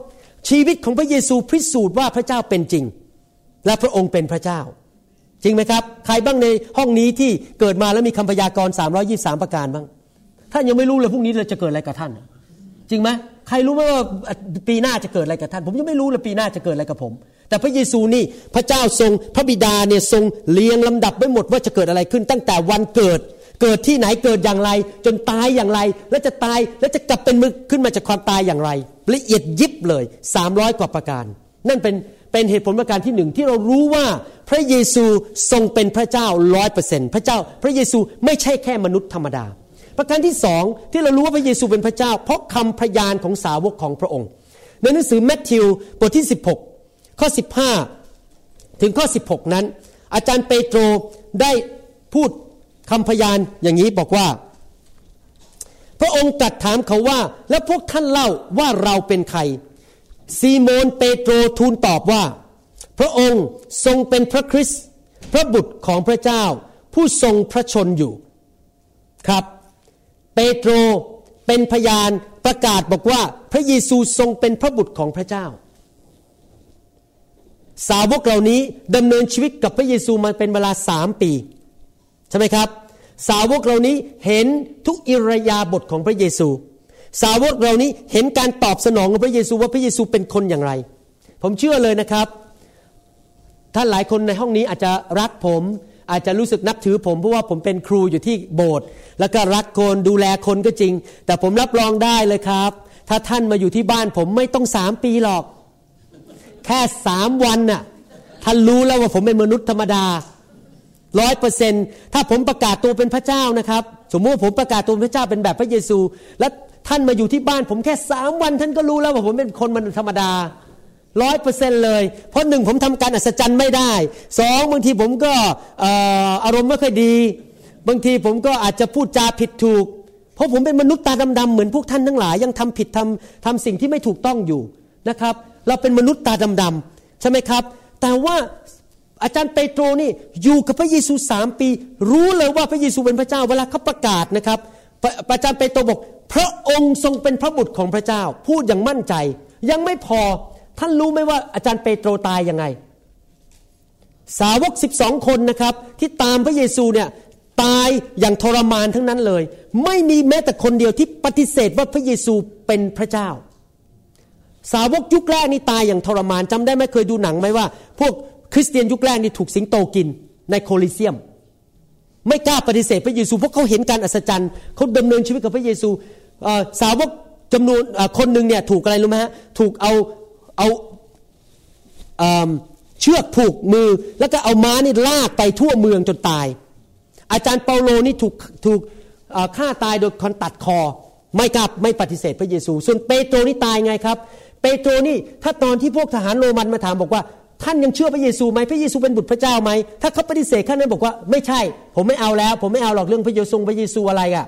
ชีวิตของพระเยซูพิสูจน์ว่าพระเจ้าเป็นจริง และพระองค์เป็นพระเจ้า ริงไหมครับ ใครบ้างในห้องนี้ที่เกิดมาแล้วมีคำพยากรณ์323 ประการบ้าง ท่านยังไม่รู้เลยพรุ่งนี้เราจะเกิดอะไรกับท่าน จริงไหมใครรู้ไหมว่าปีหน้าจะเกิดอะไรกับท่าน ผมยังไม่รู้เลยปีหน้าจะเกิดอะไรกับผม แต่พระเยซูนี่พระเจ้าทรงพระบิดาเนี่ยทรงเลียงลำดับไว้หมดว่าจะเกิดอะไรขึ้น ตั้งแต่วันเกิด เกิดที่ไหนเกิดอย่างไร จนตายอย่างไร แล้วจะตายแล้วจะกลับเป็นมึกขึ้นมาจากความตายอย่างไร ละเอียดยิบเลยสามร้อยกว่าประการ นั่นเป็น เป็นเหตุผลประการที่หนึ่งที่เรารู้ว่าพระเยซูทรงเป็นพระเจ้าร้อยเปอร์เซ็นต์พระเจ้าพระเยซูไม่ใช่แค่มนุษย์ธรรมดา ประการที่สองที่เรารู้ว่าพระเยซูเป็นพระเจ้า เพราะคำพยานของสาวกของพระองค์ ในหนังสือแมทธิวบทที่ 16 ข้อ 15 ถึงข้อ 16 นั้น อาจารย์เปโตรได้พูดคำพยานอย่างนี้บอกว่า พระองค์ตรัสถามเขาว่า แล้วพวกท่านเล่าว่าเราเป็นใคร ซีโมนเปโตรทูลตอบว่า พระองค์ทรงเป็นพระคริสต์พระบุตรของพระเจ้า ผู้ทรงพระชนอยู่ครับ เปโตรเป็นพยานประกาศบอกว่า พระเยซูทรงเป็นพระบุตรของพระเจ้า สาวกเหล่านี้ดำเนินชีวิตกับพระเยซูมาเป็นเวลาสามปีใช่ไหมครับ สาวกเหล่านี้เห็นทุกอิรยาบทของพระเยซู สาวกเหล่านี้เห็นการตอบสนองของพระเยซูว่าพระเยซูเป็นคนอย่างไร ผมเชื่อเลยนะครับท่านหลายคนในห้องนี้อาจจะรักผม อาจจะรู้สึกนับถือผมเพราะว่าผมเป็นครูอยู่ที่โบสถ์แล้วก็รักคนดูแลคนก็จริง แต่ผมรับรองได้เลยครับ ถ้าท่านมาอยู่ที่บ้านผมไม่ต้องสามปีหรอก แค่สามวันน่ะท่านรู้แล้วว่าผมเป็นมนุษย์ธรรมดาร้อยเปอร์เซนถ้าผมประกาศตัวเป็นพระเจ้านะครับ สมมติว่าผมประกาศตัวเป็นพระเจ้าเป็นแบบพระเยซู และ ท่านมาอยู่ที่บ้านผมแค่สามวัน ท่านก็รู้แล้วว่าผมเป็นคนมนุษย์ธรรมดาร้อยเปอร์เซ็นเลย เพราะหนึ่งผมทำการอัศจรรย์ไม่ได้สองบางทีผมก็อารมณ์ไม่ค่อยดี บางทีผมก็อาจจะพูดจาผิดถูก เพราะผมเป็นมนุษย์ตาดำๆเหมือนพวกท่านทั้งหลาย ยังทำผิดทำทำสิ่งที่ไม่ถูกต้องอยู่นะครับ เราเป็นมนุษย์ตาดำๆใช่ไหมครับ แต่ว่าอาจารย์เปโตรนี่อยู่กับพระเยซูสามปี รู้เลยว่าพระเยซูเป็นพระเจ้าเวลาเขาประกาศนะครับ อาจารย์เปโตรบอก พระองค์ทรงเป็นพระบุตรของพระเจ้า พูดอย่างมั่นใจ ยังไม่พอท่านรู้ไหมว่าอาจารย์เปโตรตายยังไง สาวกสิบองคนนะครับ ที่ตามพระเยซูเนี่ยตายอย่างทรมานทั้งนั้นเลย ไม่มีแม้แต่คนเดียวที่ปฏิเสธว่าพระเยซูเป็นพระเจ้า สาวกยุคแรกนี่ตายอย่างทรมานจำได้ไหมเคยดูหนังไหมว่า พวกคริสเตียนยุคแรกนี่ถูกสิงโตกินในโคลิเซียม ไม่กล้าปฏิเสธพระเยซูเพราะเขาเห็นการอัศจรรย์เขาดำเนินชีวิตกับพระเยซูสาวกจำนวนคนหนึ่งเนี่ยถูกอะไรรู้ไหมฮะถูกเอาเอาเชือกผูกมือ แล้วก็เอาม้านี่ลากไปทั่วเมืองจนตาย อาจารย์เปาโลนี่ถูกถูกฆ่าตายโดยคนตัดคอ ไม่กลับไม่ปฏิเสธพระเยซู ส่วนเปโตรนี่ตายไงครับ เปโตรนี่ถ้าตอนที่พวกทหารโรมันมาถามบอกว่า ท่านยังเชื่อพระเยซูไหมพระเยซูเป็นบุตรพระเจ้าไหมถ้าเขาปฏิเสธข้านั้นบอกว่าไม่ใช่ ผมไม่เอาแล้ว ผมไม่เอาหรอกเรื่องพระเยซูพระเยซูอะไรอะ่ะ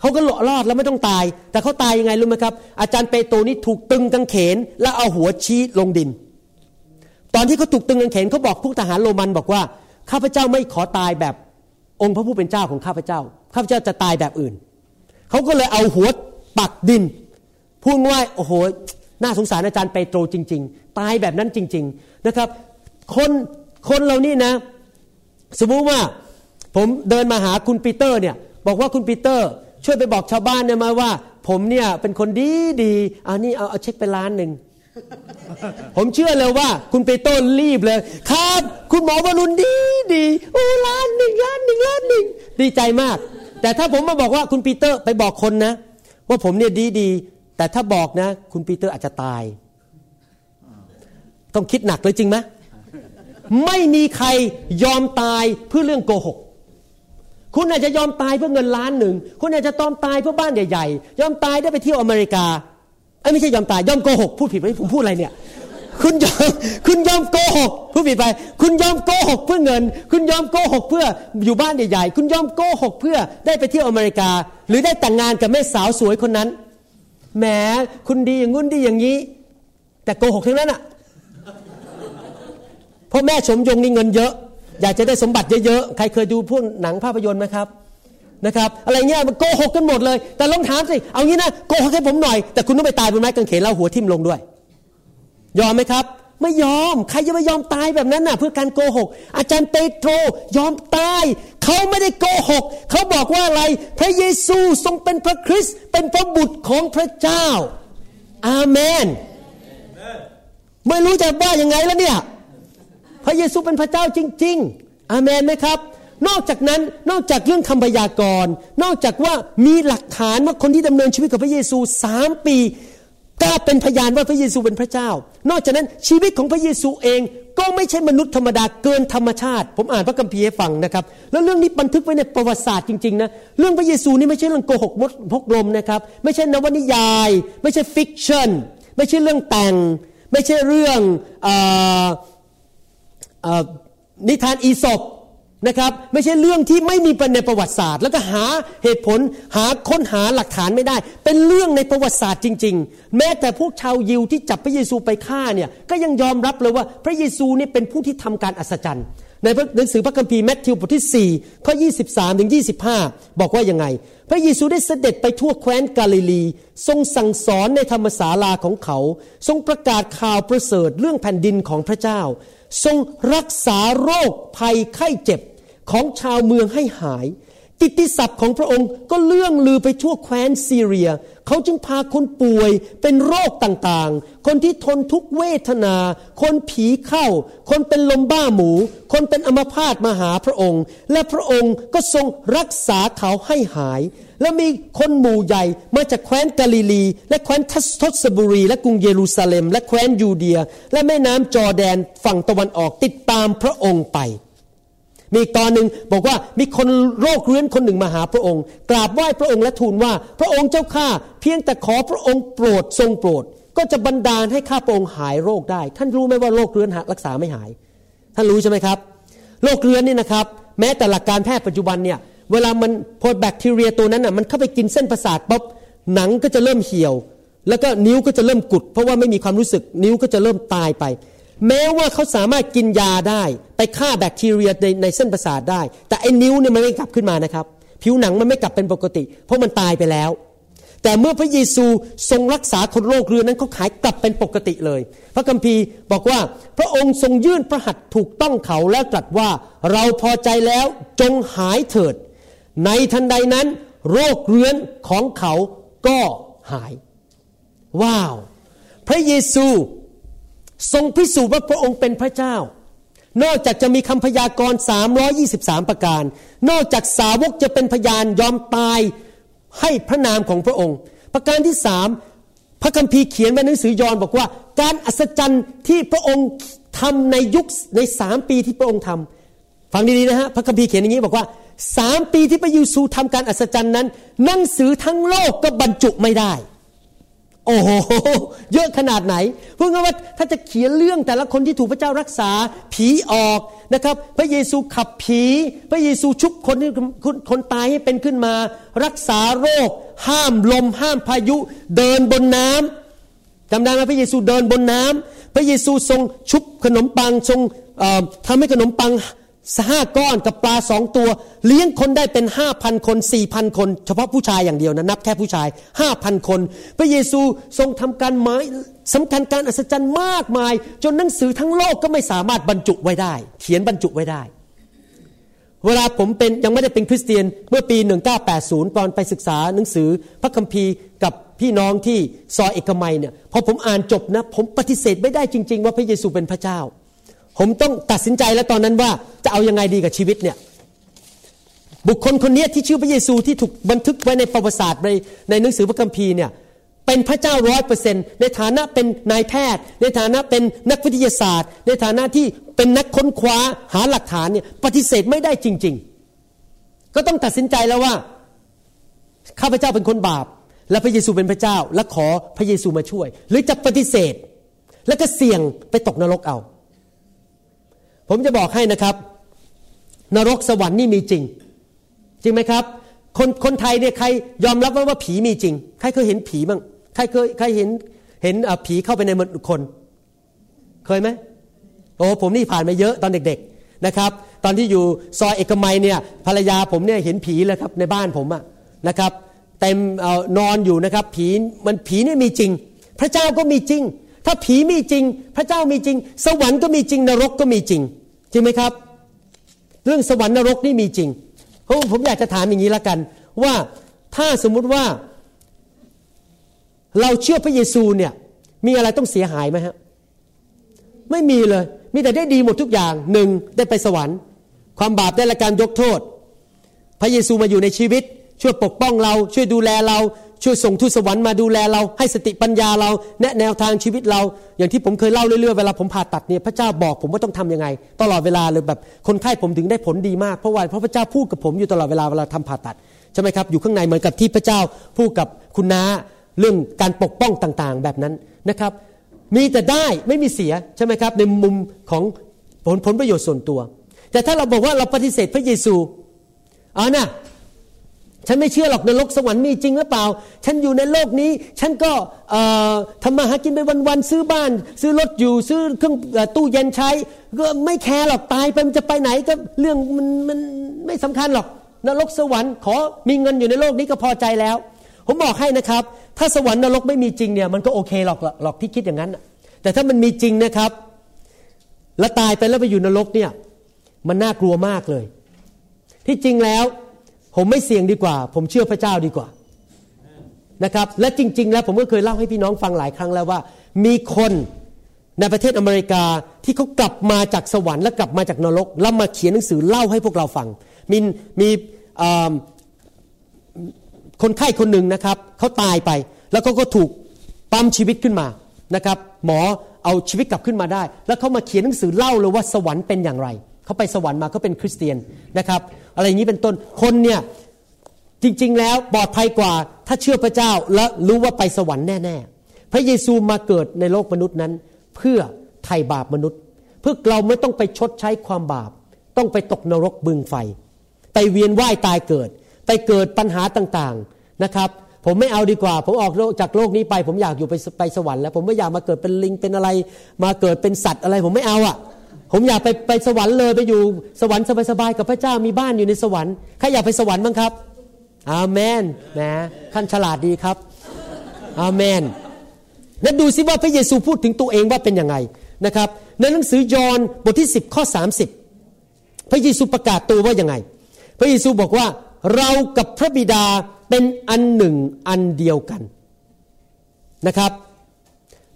เขาก็หลอรอดแล้วไม่ต้องตาย แต่เขาตายยังไงรู้ไหมครับ อาจารย์เปโตรนี่ถูกตึงกางเขน แล้วเอาหัวชี้ลงดิน ตอนที่เขาถูกตึงกางเขนเขาบอกพวกทหารโรมันบอกว่าข้าพเจ้าไม่ขอตายแบบองค์พระผู้เป็นเจ้าของข้าพเจ้า ข้าพเจ้าจะตายแบบอื่น เขาก็เลยเอาหัวปักดิน พูดว่าโอ้โห น่าสงสารอาจารย์เปโตรจริง ๆ ตายแบบนั้นจริง ๆนะครับ คนคนเรานี่นะ สมมุติว่าผมเดินมาหาคุณปีเตอร์เนี่ยบอกว่าคุณปีเตอร์ ช่วยไปบอกชาวบ้านเนี่ยมาว่า ผมเนี่ยเป็นคนดีดีอันนี้เอาเอาเช็คไปล้านหนึ่งผมเชื่อเลยว่า คุณไปต้นรีบเลย ครับ คุณหมอวรุณดีดีโอ้ล้านหนึ่งล้านหนึ่งล้านหนึ่งดีใจมาก แต่ถ้าผมมาบอกว่าคุณปีเตอร์ไปบอกคนนะ ว่าผมเนี่ยดีดี แต่ถ้าบอกนะ คุณปีเตอร์อาจจะตาย ต้องคิดหนักเลยจริงไหมไม่มีใครยอมตายเพื่อเรื่องโกหก คุณอาจจะยอมตายเพื่อเงินล้านหนึ่ง คุณอาจจะตอมตายเพื่อบ้านใหญ่ๆ ยอมตายได้ไปเที่ยวอเมริกาไอ้ไม่ใช่ยอมตาย ยอมโกหก พูดผิดไปผมพูดอะไรเนี่ย คุณยอมคุณยอมโกหก พูดผิดไป คุณยอมโกหกเพื่อเงิน คุณยอมโกหกเพื่ออยู่บ้านใหญ่ๆ คุณยอมโกหกเพื่อได้ไปเที่ยวอเมริกา หรือได้แต่งงานกับแม่สาวสวยคนนั้น แหมคุณดีอย่างงุ้นดีอย่างนี้ แต่โกหกทั้งนั้นอะเพราะแม่สมยงนี่เงินเยอะ อยากจะได้สมบัติเยอะๆใครเคยดูพวกหนังภาพยนตร์ไหมครับนะครับอะไรเงี้ยมันโกหกกันหมดเลย แต่ลองถามสิเอางี้นะโกหกให้ผมหน่อยแต่คุณต้องไปตายบนไม้กางเขนแล้วหัวทิ่มลงด้วย ยอมไหมครับ ไม่ยอม ใครจะไม่ยอมตายแบบนั้นน่ะ เพื่อการโกหก อาจารย์เปโตรยอมตาย เขาไม่ได้โกหก เขาบอกว่าอะไร พระเยซูทรงเป็นพระคริสต์เป็นพระบุตรของพระเจ้า อาเมน ไม่รู้จะว่ายังไงแล้วเนี่ย พระเยซูเป็นพระเจ้าจริง ๆ อาเมนไหมครับ นอกจากนั้นนอกจากเรื่องคำพยากรณ์ นอกจากว่ามีหลักฐานว่าคนที่ดำเนินชีวิตกับพระเยซูสามปี กล้าเป็นพยานว่าพระเยซูเป็นพระเจ้า นอกจากนั้นชีวิตของพระเยซูเองก็ไม่ใช่มนุษย์ธรรมดาเกินธรรมชาติ ผมอ่านพระคัมภีร์ให้ฟังนะครับ แล้วเรื่องนี้บันทึกไว้ในประวัติศาสตร์จริงๆนะ เรื่องพระเยซูนี่ไม่ใช่เรื่องโกหกมดพกลมนะครับ ไม่ใช่นวนิยาย ไม่ใช่ fiction ไม่ใช่เรื่องแต่ง ไม่ใช่เรื่องนิทานอีศบ นะครับไม่ใช่เรื่องที่ไม่มีในประวัติศาสตร์ แล้วก็หาเหตุผลหาค้นหาหลักฐานไม่ได้ เป็นเรื่องในประวัติศาสตร์จริง ๆ แม้แต่พวกชาวยิวที่จับพระเยซูไปฆ่าเนี่ยก็ยังยอมรับเลยว่าพระเยซูนี่เป็นผู้ที่ทำการอัศจรรย์ ในหนังสือพระคัมภีร์แมทธิวบทที่4ข้อ23ถึง25 บอกว่ายังไง พระเยซูได้เสด็จไปทั่วแคว้นกาลิลี ทรงสั่งสอนในธรรมศาลาของเขา ทรงประกาศข่าวประเสริฐเรื่องแผ่นดินของพระเจ้า ทรงรักษาโรคภัยไข้เจ็บ ของชาวเมืองให้หาย กิตติศัพท์ของพระองค์ก็เลื่องลือไปทั่วแคว้นซีเรีย เขาจึงพาคนป่วยเป็นโรคต่างๆ คนที่ทนทุกเวทนา คนผีเข้า คนเป็นลมบ้าหมู คนเป็นอัมพาตมาหาพระองค์ และพระองค์ก็ทรงรักษาเขาให้หาย และมีคนหมู่ใหญ่มาจากแคว้นกาลิลี และแคว้นทัศบุรี และกรุงเยรูซาเล็ม และแคว้นยูเดีย และแม่น้ำจอแดนฝั่งตะวันออกติดตามพระองค์ไป มีอีกตอนหนึ่งบอกว่ามีคนโรคเรื้อนคนหนึ่งมาหาพระองค์ กราบไหว้พระองค์และทูลว่า พระองค์เจ้าข้าเพียงแต่ขอพระองค์โปรดทรงโปรด ก็จะบันดาลให้ข้าพระองค์หายโรคได้ ท่านรู้ไหมว่าโรคเรื้อนรักษาไม่หาย ท่านรู้ใช่ไหมครับโรคเรื้อนนี่นะครับ แม้แต่หลักการแพทย์ปัจจุบันเนี่ยเวลามันพอแบคทีเรียตัวนั้นอะมันเข้าไปกินเส้นประสาทปุ๊บหนังก็จะเริ่มเหี่ยว แล้วก็นิ้วก็จะเริ่มกุด เพราะว่าไม่มีความรู้สึกนิ้วก็จะเริ่มตายไป แม้ว่าเขาสามารถกินยาได้ ไปฆ่าแบคทีเรียในในเส้นประสาทได้ แต่ไอ้นิ้วเนี่ยมันไม่กลับขึ้นมานะครับ ผิวหนังมันไม่กลับเป็นปกติ เพราะมันตายไปแล้ว แต่เมื่อพระเยซูทรงรักษาคนโรคเรื้อนนั้นเขาขายกลับเป็นปกติเลย พระคัมภีร์บอกว่าพระองค์ทรงยื่นพระหัตถ์ถูกต้องเขาแล้วตรัสว่าเราพอใจแล้วจงหายเถิด ในทันใดนั้น โรคเรื้อนของเขาก็หาย ว้าว พระเยซู ทรงพิสูจน์ว่าพระองค์เป็นพระเจ้า นอกจากจะมีคำพยากรณ์ 323 ประการ นอกจากสาวกจะเป็นพยานยอมตายให้พระนามของพระองค์ ประการที่สามพระคัมภีร์เขียนไว้ในหนังสือยอห์นบอกว่า การอัศจรรย์ที่พระองค์ทำในยุคในสามปีที่พระองค์ทำฟังดีๆนะฮะพระคัมภีร์เขียนอย่างนี้บอกว่าสามปีที่พระเยซูทำการอัศจรรย์นั้น หนังสือทั้งโลกก็บรรจุไม่ได้ โอ้โห เยอะขนาดไหนพูดง่ายว่าถ้าจะเขียนเรื่องแต่ละคนที่ถูกพระเจ้ารักษาผีออกนะครับ พระเยซูขับผี พระเยซูชุบคนที่คนตายให้เป็นขึ้นมา รักษาโรค ห้ามลม ห้ามพายุ เดินบนน้ำจำได้ไหมพระเยซูเดินบนน้ำพระเยซูทรงชุบขนมปังทรงทำให้ขนมปัง ห้าก้อนกับปลาสองตัว เลี้ยงคนได้เป็นห้าพันคนสี่พันคน เฉพาะผู้ชายอย่างเดียวนะนับแค่ผู้ชายห้าพันคน พระเยซูทรงทำการไม้สำคัญการอัศจรรย์มากมาย จนหนังสือทั้งโลกก็ไม่สามารถบรรจุไว้ได้ เขียนบรรจุไว้ได้ เวลาผมเป็นยังไม่ได้เป็นคริสเตียนเมื่อปี 1980 ตอนไปศึกษาหนังสือพระคัมภีร์กับพี่น้องที่ซอยเอกมัยเนี่ยพอผมอ่านจบนะ ผมปฏิเสธไม่ได้จริง ๆ ว่าพระเยซูเป็นพระเจ้า ผมต้องตัดสินใจแล้วตอนนั้นว่าจะเอายังไงดีกับชีวิตเนี่ยบุคคลคนนี้ที่ชื่อพระเยซูที่ถูกบันทึกไว้ในประวัติศาสตร์ในในหนังสือพระคัมภีร์เนี่ยเป็นพระเจ้าร้อยเปอร์เซ็นต์ในฐานะเป็นนายแพทย์ ในฐานะเป็นนักวิทยาศาสตร์ ในฐานะที่เป็นนักค้นคว้าหาหลักฐานเนี่ยปฏิเสธไม่ได้จริง ๆ ก็ต้องตัดสินใจแล้วว่าข้าพเจ้าเป็นคนบาป และพระเยซูเป็นพระเจ้า และขอพระเยซูมาช่วย หรือจะปฏิเสธ แล้วก็เสี่ยงไปตกนรกเอา ผมจะบอกให้นะครับ นรกสวรรค์นี่มีจริง จริงไหมครับ คนคนไทยเนี่ยใครยอมรับว่าว่าผีมีจริง ใครเคยเห็นผีบ้างใครเคยใครเห็นเห็นผีเข้าไปในมนุษย์คน เคยไหมโอ้ผมนี่ผ่านมาเยอะตอนเด็ก ๆนะครับ ตอนที่อยู่ซอยเอกมัยเนี่ยภรรยาผมเนี่ยเห็นผีเลยครับในบ้านผมอะนะครับเต็มนอนอยู่นะครับ ผีมันผีนี่มีจริง พระเจ้าก็มีจริง ถ้าผีมีจริง พระเจ้ามีจริง สวรรค์ก็มีจริง นรกก็มีจริง จริงไหมครับ เรื่องสวรรค์นรกนี่มีจริงผมอยากจะถามอย่างนี้ละกัน ว่าถ้าสมมุติว่า เราเชื่อพระเยซูเนี่ย มีอะไรต้องเสียหายไหมฮะไม่มีเลย มีแต่ได้ดีหมดทุกอย่างหนึ่งได้ไปสวรรค์ ความบาปได้ละการยกโทษ พระเยซูมาอยู่ในชีวิต ช่วยปกป้องเรา ช่วยดูแลเรา ช่วยส่งทูตสวรรค์มาดูแลเราให้สติปัญญาเราแนะแนวทางชีวิตเรา อย่างที่ผมเคยเล่าเรื่อยๆเวลาผมผ่าตัดเนี่ยพระเจ้าบอกผมว่าต้องทํำยังไง ตลอดเวลาเลยแบบคนไข้ผมถึงได้ผลดีมากเพราะว่าเพราะพระเจ้าพูดกับผมอยู่ตลอดเวลาเวลาทำผ่าตัดใช่ไหมครับอยู่ข้างในเหมือนกับที่พระเจ้าพูดกับคุณน้าเรื่องการปกป้องต่างๆ แบบนั้นนะครับมีแต่ได้ไม่มีเสียใช่ไหมครับในมุมของผลผลประโยชน์ส่วนตัว แต่ถ้าเราบอกว่าเราปฏิเสธพระเยซูอ๋อนะ ฉันไม่เชื่อหรอกนรกสวรรค์มีจริงหรือเปล่า ฉันอยู่ในโลกนี้ ฉันก็ทำมาหากินไปวันๆซื้อบ้าน ซื้อรถอยู่ซื้อเครื่องตู้เย็นใช้ ก็ไม่แคร์หรอกตายไปมันจะไปไหนก็เรื่องมันมันไม่สำคัญหรอกนรกสวรรค์ขอมีเงินอยู่ในโลกนี้ก็พอใจแล้ว ผมบอกให้นะครับ ถ้าสวรรค์นรกไม่มีจริงเนี่ยมันก็โอเคหรอกหรอกที่คิดอย่างนั้นแต่ถ้ามันมีจริงนะครับ แล้วตายไปแล้วไปอยู่นรกเนี่ยมันน่ากลัวมากเลย ที่จริงแล้ว ผมไม่เสี่ยงดีกว่า ผมเชื่อพระเจ้าดีกว่านะครับ และจริง ๆ แล้วผมก็เคยเล่าให้พี่น้องฟังหลายครั้งแล้วว่า มีคนในประเทศอเมริกาที่เขากลับมาจากสวรรค์และกลับมาจากนรกแล้วมาเขียนหนังสือเล่าให้พวกเราฟัง มีมีคนไข้คนหนึ่งนะครับเขาตายไปแล้วเขาก็ถูกปั๊มชีวิตขึ้นมานะครับ หมอเอาชีวิตกลับขึ้นมาได้ แล้วเขามาเขียนหนังสือเล่าเลยว่าสวรรค์เป็นอย่างไรเขาไปสวรรค์มาเขาเป็นคริสเตียนนะครับ อะไรอย่างนี้เป็นต้นคนเนี่ยจริง ๆ แล้วปลอดภัยกว่า ถ้าเชื่อพระเจ้าและรู้ว่าไปสวรรค์แน่ ๆ พระเยซูมาเกิดในโลกมนุษย์นั้น เพื่อไถ่บาปมนุษย์ เพื่อเราไม่ต้องไปชดใช้ความบาป ต้องไปตกนรกบึงไฟ ไปเวียนว่ายตายเกิด ไปเกิดปัญหาต่างๆนะครับผมไม่เอาดีกว่า ผมออกจากโลกนี้ไป ผมอยากอยู่ไปไปสวรรค์แล้ว ผมไม่อยากมาเกิดเป็นลิงเป็นอะไร มาเกิดเป็นสัตว์อะไร ผมไม่เอาอะ่ะ ผมอยากไปไปสวรรค์เลยไปอยู่สวรรค์สบายๆกับพระเจ้ามีบ้านอยู่ในสวรรค์ใครอยากไปสวรรค์บ้างครับอาเมนนะขั้นฉลาดดีครับอาเมนแล้วดูซิว่าพระเยซูพูดถึงตัวเองว่าเป็นยังไงนะครับ ในหนังสือยอห์นบทที่ 10 ข้อ 30 พระเยซูประกาศตัวว่ายังไง พระเยซูบอกว่าเรากับพระบิดาเป็นอันหนึ่งอันเดียวกันนะครับ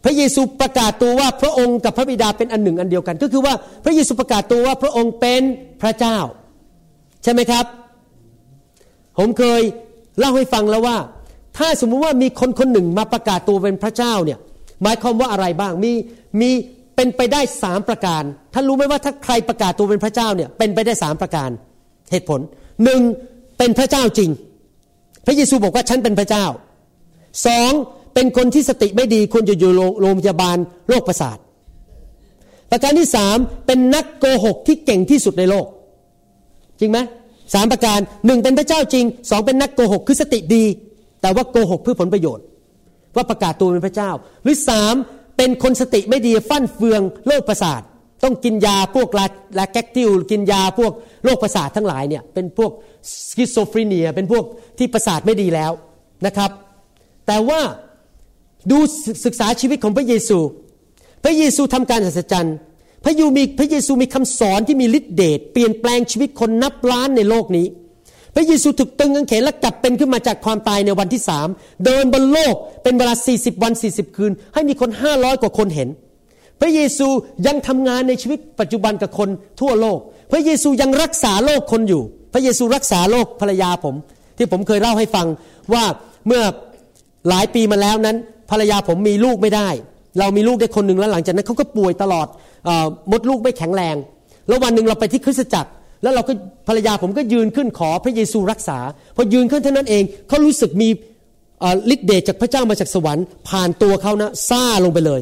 พระเยซูประกาศตัวว่าพระองค์กับพระบิดาเป็นอันหนึ่งอันเดียวกัน ก็คือว่าพระเยซูประกาศตัวว่าพระองค์เป็นพระเจ้า ใช่ไหมครับ ผมเคยเล่าให้ฟังแล้วว่า ถ้าสมมุติว่ามีคนคนหนึ่งมาประกาศตัวเป็นพระเจ้าเนี่ยหมายความว่าอะไรบ้างมีมีเป็นไปได้สามประการท่านรู้ไหมว่าถ้าใครประกาศตัวเป็นพระเจ้าเนี่ยเป็นไปได้สามประการเหตุผลหนึ่งเป็นพระเจ้าจริง พระเยซูบอกว่าฉันเป็นพระเจ้าสอง เป็นคนที่สติไม่ดีควรจะอยู่โรงพยาบาลโรคประสาท ประการที่สามเป็นนักโกหกที่เก่งที่สุดในโลก จริงไหมสามประการหนึ่งเป็นพระเจ้าจริงสองเป็นนักโกหกคือสติดี แต่ว่าโกหกเพื่อผลประโยชน์ ว่าประกาศตัวเป็นพระเจ้า หรือสามเป็นคนสติไม่ดีฟั่นเฟืองโรคประสาท ต้องกินยาพวกลา Largactil กินยาพวกโรคประสาททั้งหลายเนี่ยเป็นพวก schizophrenia เป็นพวกที่ประสาทไม่ดีแล้วนะครับ แต่ว่า ดูศึกษาชีวิตของพระเยซู พระเยซูทำการอัศจรรย์พระยูมีพระเยซูมีคำสอนที่มีฤทธิเดชเปลี่ยนแปลงชีวิตคนนับล้านในโลกนี้ พระเยซูถูกตึงกางเขนและกลับเป็นขึ้นมาจากความตายในวันที่สามเดินบนโลกเป็นเวลา 40 วัน 40 คืน ให้มีคน500กว่าคนเห็น พระเยซูยังทำงานในชีวิตปัจจุบันกับคนทั่วโลก พระเยซูยังรักษาโลกคนอยู่ พระเยซูรักษาโลกภรรยาผม ที่ผมเคยเล่าให้ฟังว่าเมื่อหลายปีมาแล้วนั้น ภรรยาผมมีลูกไม่ได้ เรามีลูกได้คนหนึ่งแล้วหลังจากนั้นเขาก็ป่วยตลอดอมดลูกไม่แข็งแรง แล้ววันหนึ่งเราไปที่คริสตจักร แล้วเราก็ภรรยาผมก็ยืนขึ้นขอพระเยซูรักษา พอยืนขึ้นเท่านั้นเองเขารู้สึกมีฤทธิ์เดชจากพระเจ้ามาจากสวรรค์ผ่านตัวเขานะซ่าลงไปเลย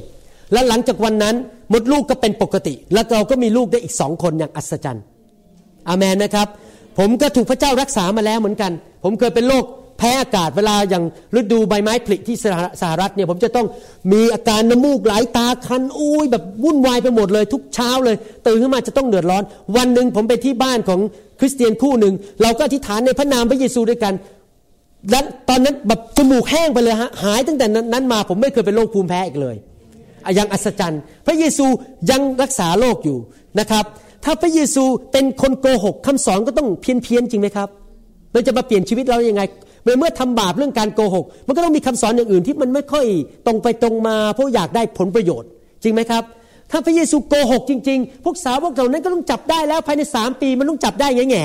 แล้วหลังจากวันนั้นมดลูกก็เป็นปกติ แล้วเราก็มีลูกได้อีกสองคนอย่างอัศจรรย์อาเมนนะครับ ผมก็ถูกพระเจ้ารักษามาแล้วเหมือนกัน ผมเคยเป็นโรค พ้อากาศเวลาอย่างฤดูใบไม้ผลิที่สหรัฐเนี่ยผมจะต้องมีอาการน้ำมูกไหลตาคันอุ้ยแบบวุ่นวายไปหมดเลยทุกเช้าเลย ตื่นขึ้นมาจะต้องเดือดร้อน วันหนึ่งผมไปที่บ้านของคริสเตียนคู่หนึ่งเราก็อธิษฐานในพระนามพระเยซูด้วยกันและตอนนั้นแบบจมูกแห้งไปเลยฮะหายตั้งแต่นั้นมาผมไม่เคยเป็นโรคภูมิแพ้อีกเลยย่างอัศจรรย์ พระเยซูยังรักษาโรคอยู่นะครับถ้าพระเยซูเป็นคนโกหกคำสอนก็ต้องเพี้ยนเพียนจริงไหมครับเราจะมาเปลี่ยนชีวิตเราอย่างไง เมื่อทำบาปเรื่องการโกหก มันก็ต้องมีคำสอนอย่างอื่นที่มันไม่ค่อยตรงไปตรงมาเพราะอยากได้ผลประโยชน์ จริงไหมครับ ถ้าพระเยซูโกหกจริง ๆ พวกสาวกเหล่านั้นก็ต้องจับได้แล้วภายในสามปีมันต้องจับได้แง่แง่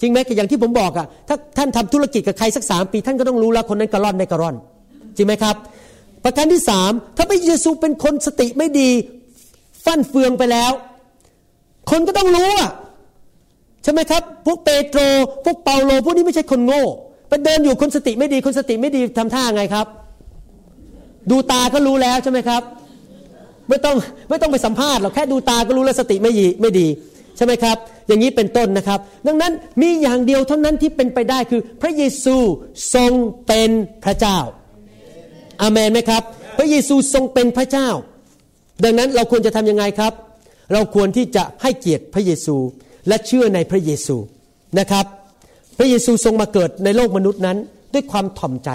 จริงไหมอย่างที่ผมบอกอะถ้าท่านทำธุรกิจกับใครสักสามปี ท่านก็ต้องรู้แล้วคนนั้นกระร่อนไม่กระร่อน จริงไหมครับ ประการที่สามถ้าพระเยซูเป็นคนสติไม่ดี ฟั่นเฟืองไปแล้ว คนก็ต้องรู้อะ ใช่ไหมครับ พวกเปโตร พวกเปาโล พวกนี้ไม่ใช่คนโง่ไปเดินอยู่คนสติไม่ดีคนสติไม่ดีทำท่าไงครับ ดูตาก็รู้แล้วใช่ไหมครับ ไม่ต้องไม่ต้องไปสัมภาษณ์หรอกแค่ดูตาก็รู้แล้วสติไม่ดีไม่ดีใช่ไหมครับ อย่างนี้เป็นต้นนะครับ ดังนั้นมีอย่างเดียวเท่านั้นที่เป็นไปได้คือ พระเยซูทรงเป็นพระเจ้าอาเมนไหมครับ พระเยซูทรงเป็นพระเจ้า ดังนั้นเราควรจะทำยังไงครับ เราควรที่จะให้เกียรติพระเยซู และเชื่อในพระเยซูนะครับ พระเยซูทรงมาเกิดในโลกมนุษย์นั้นด้วยความถ่อมใจ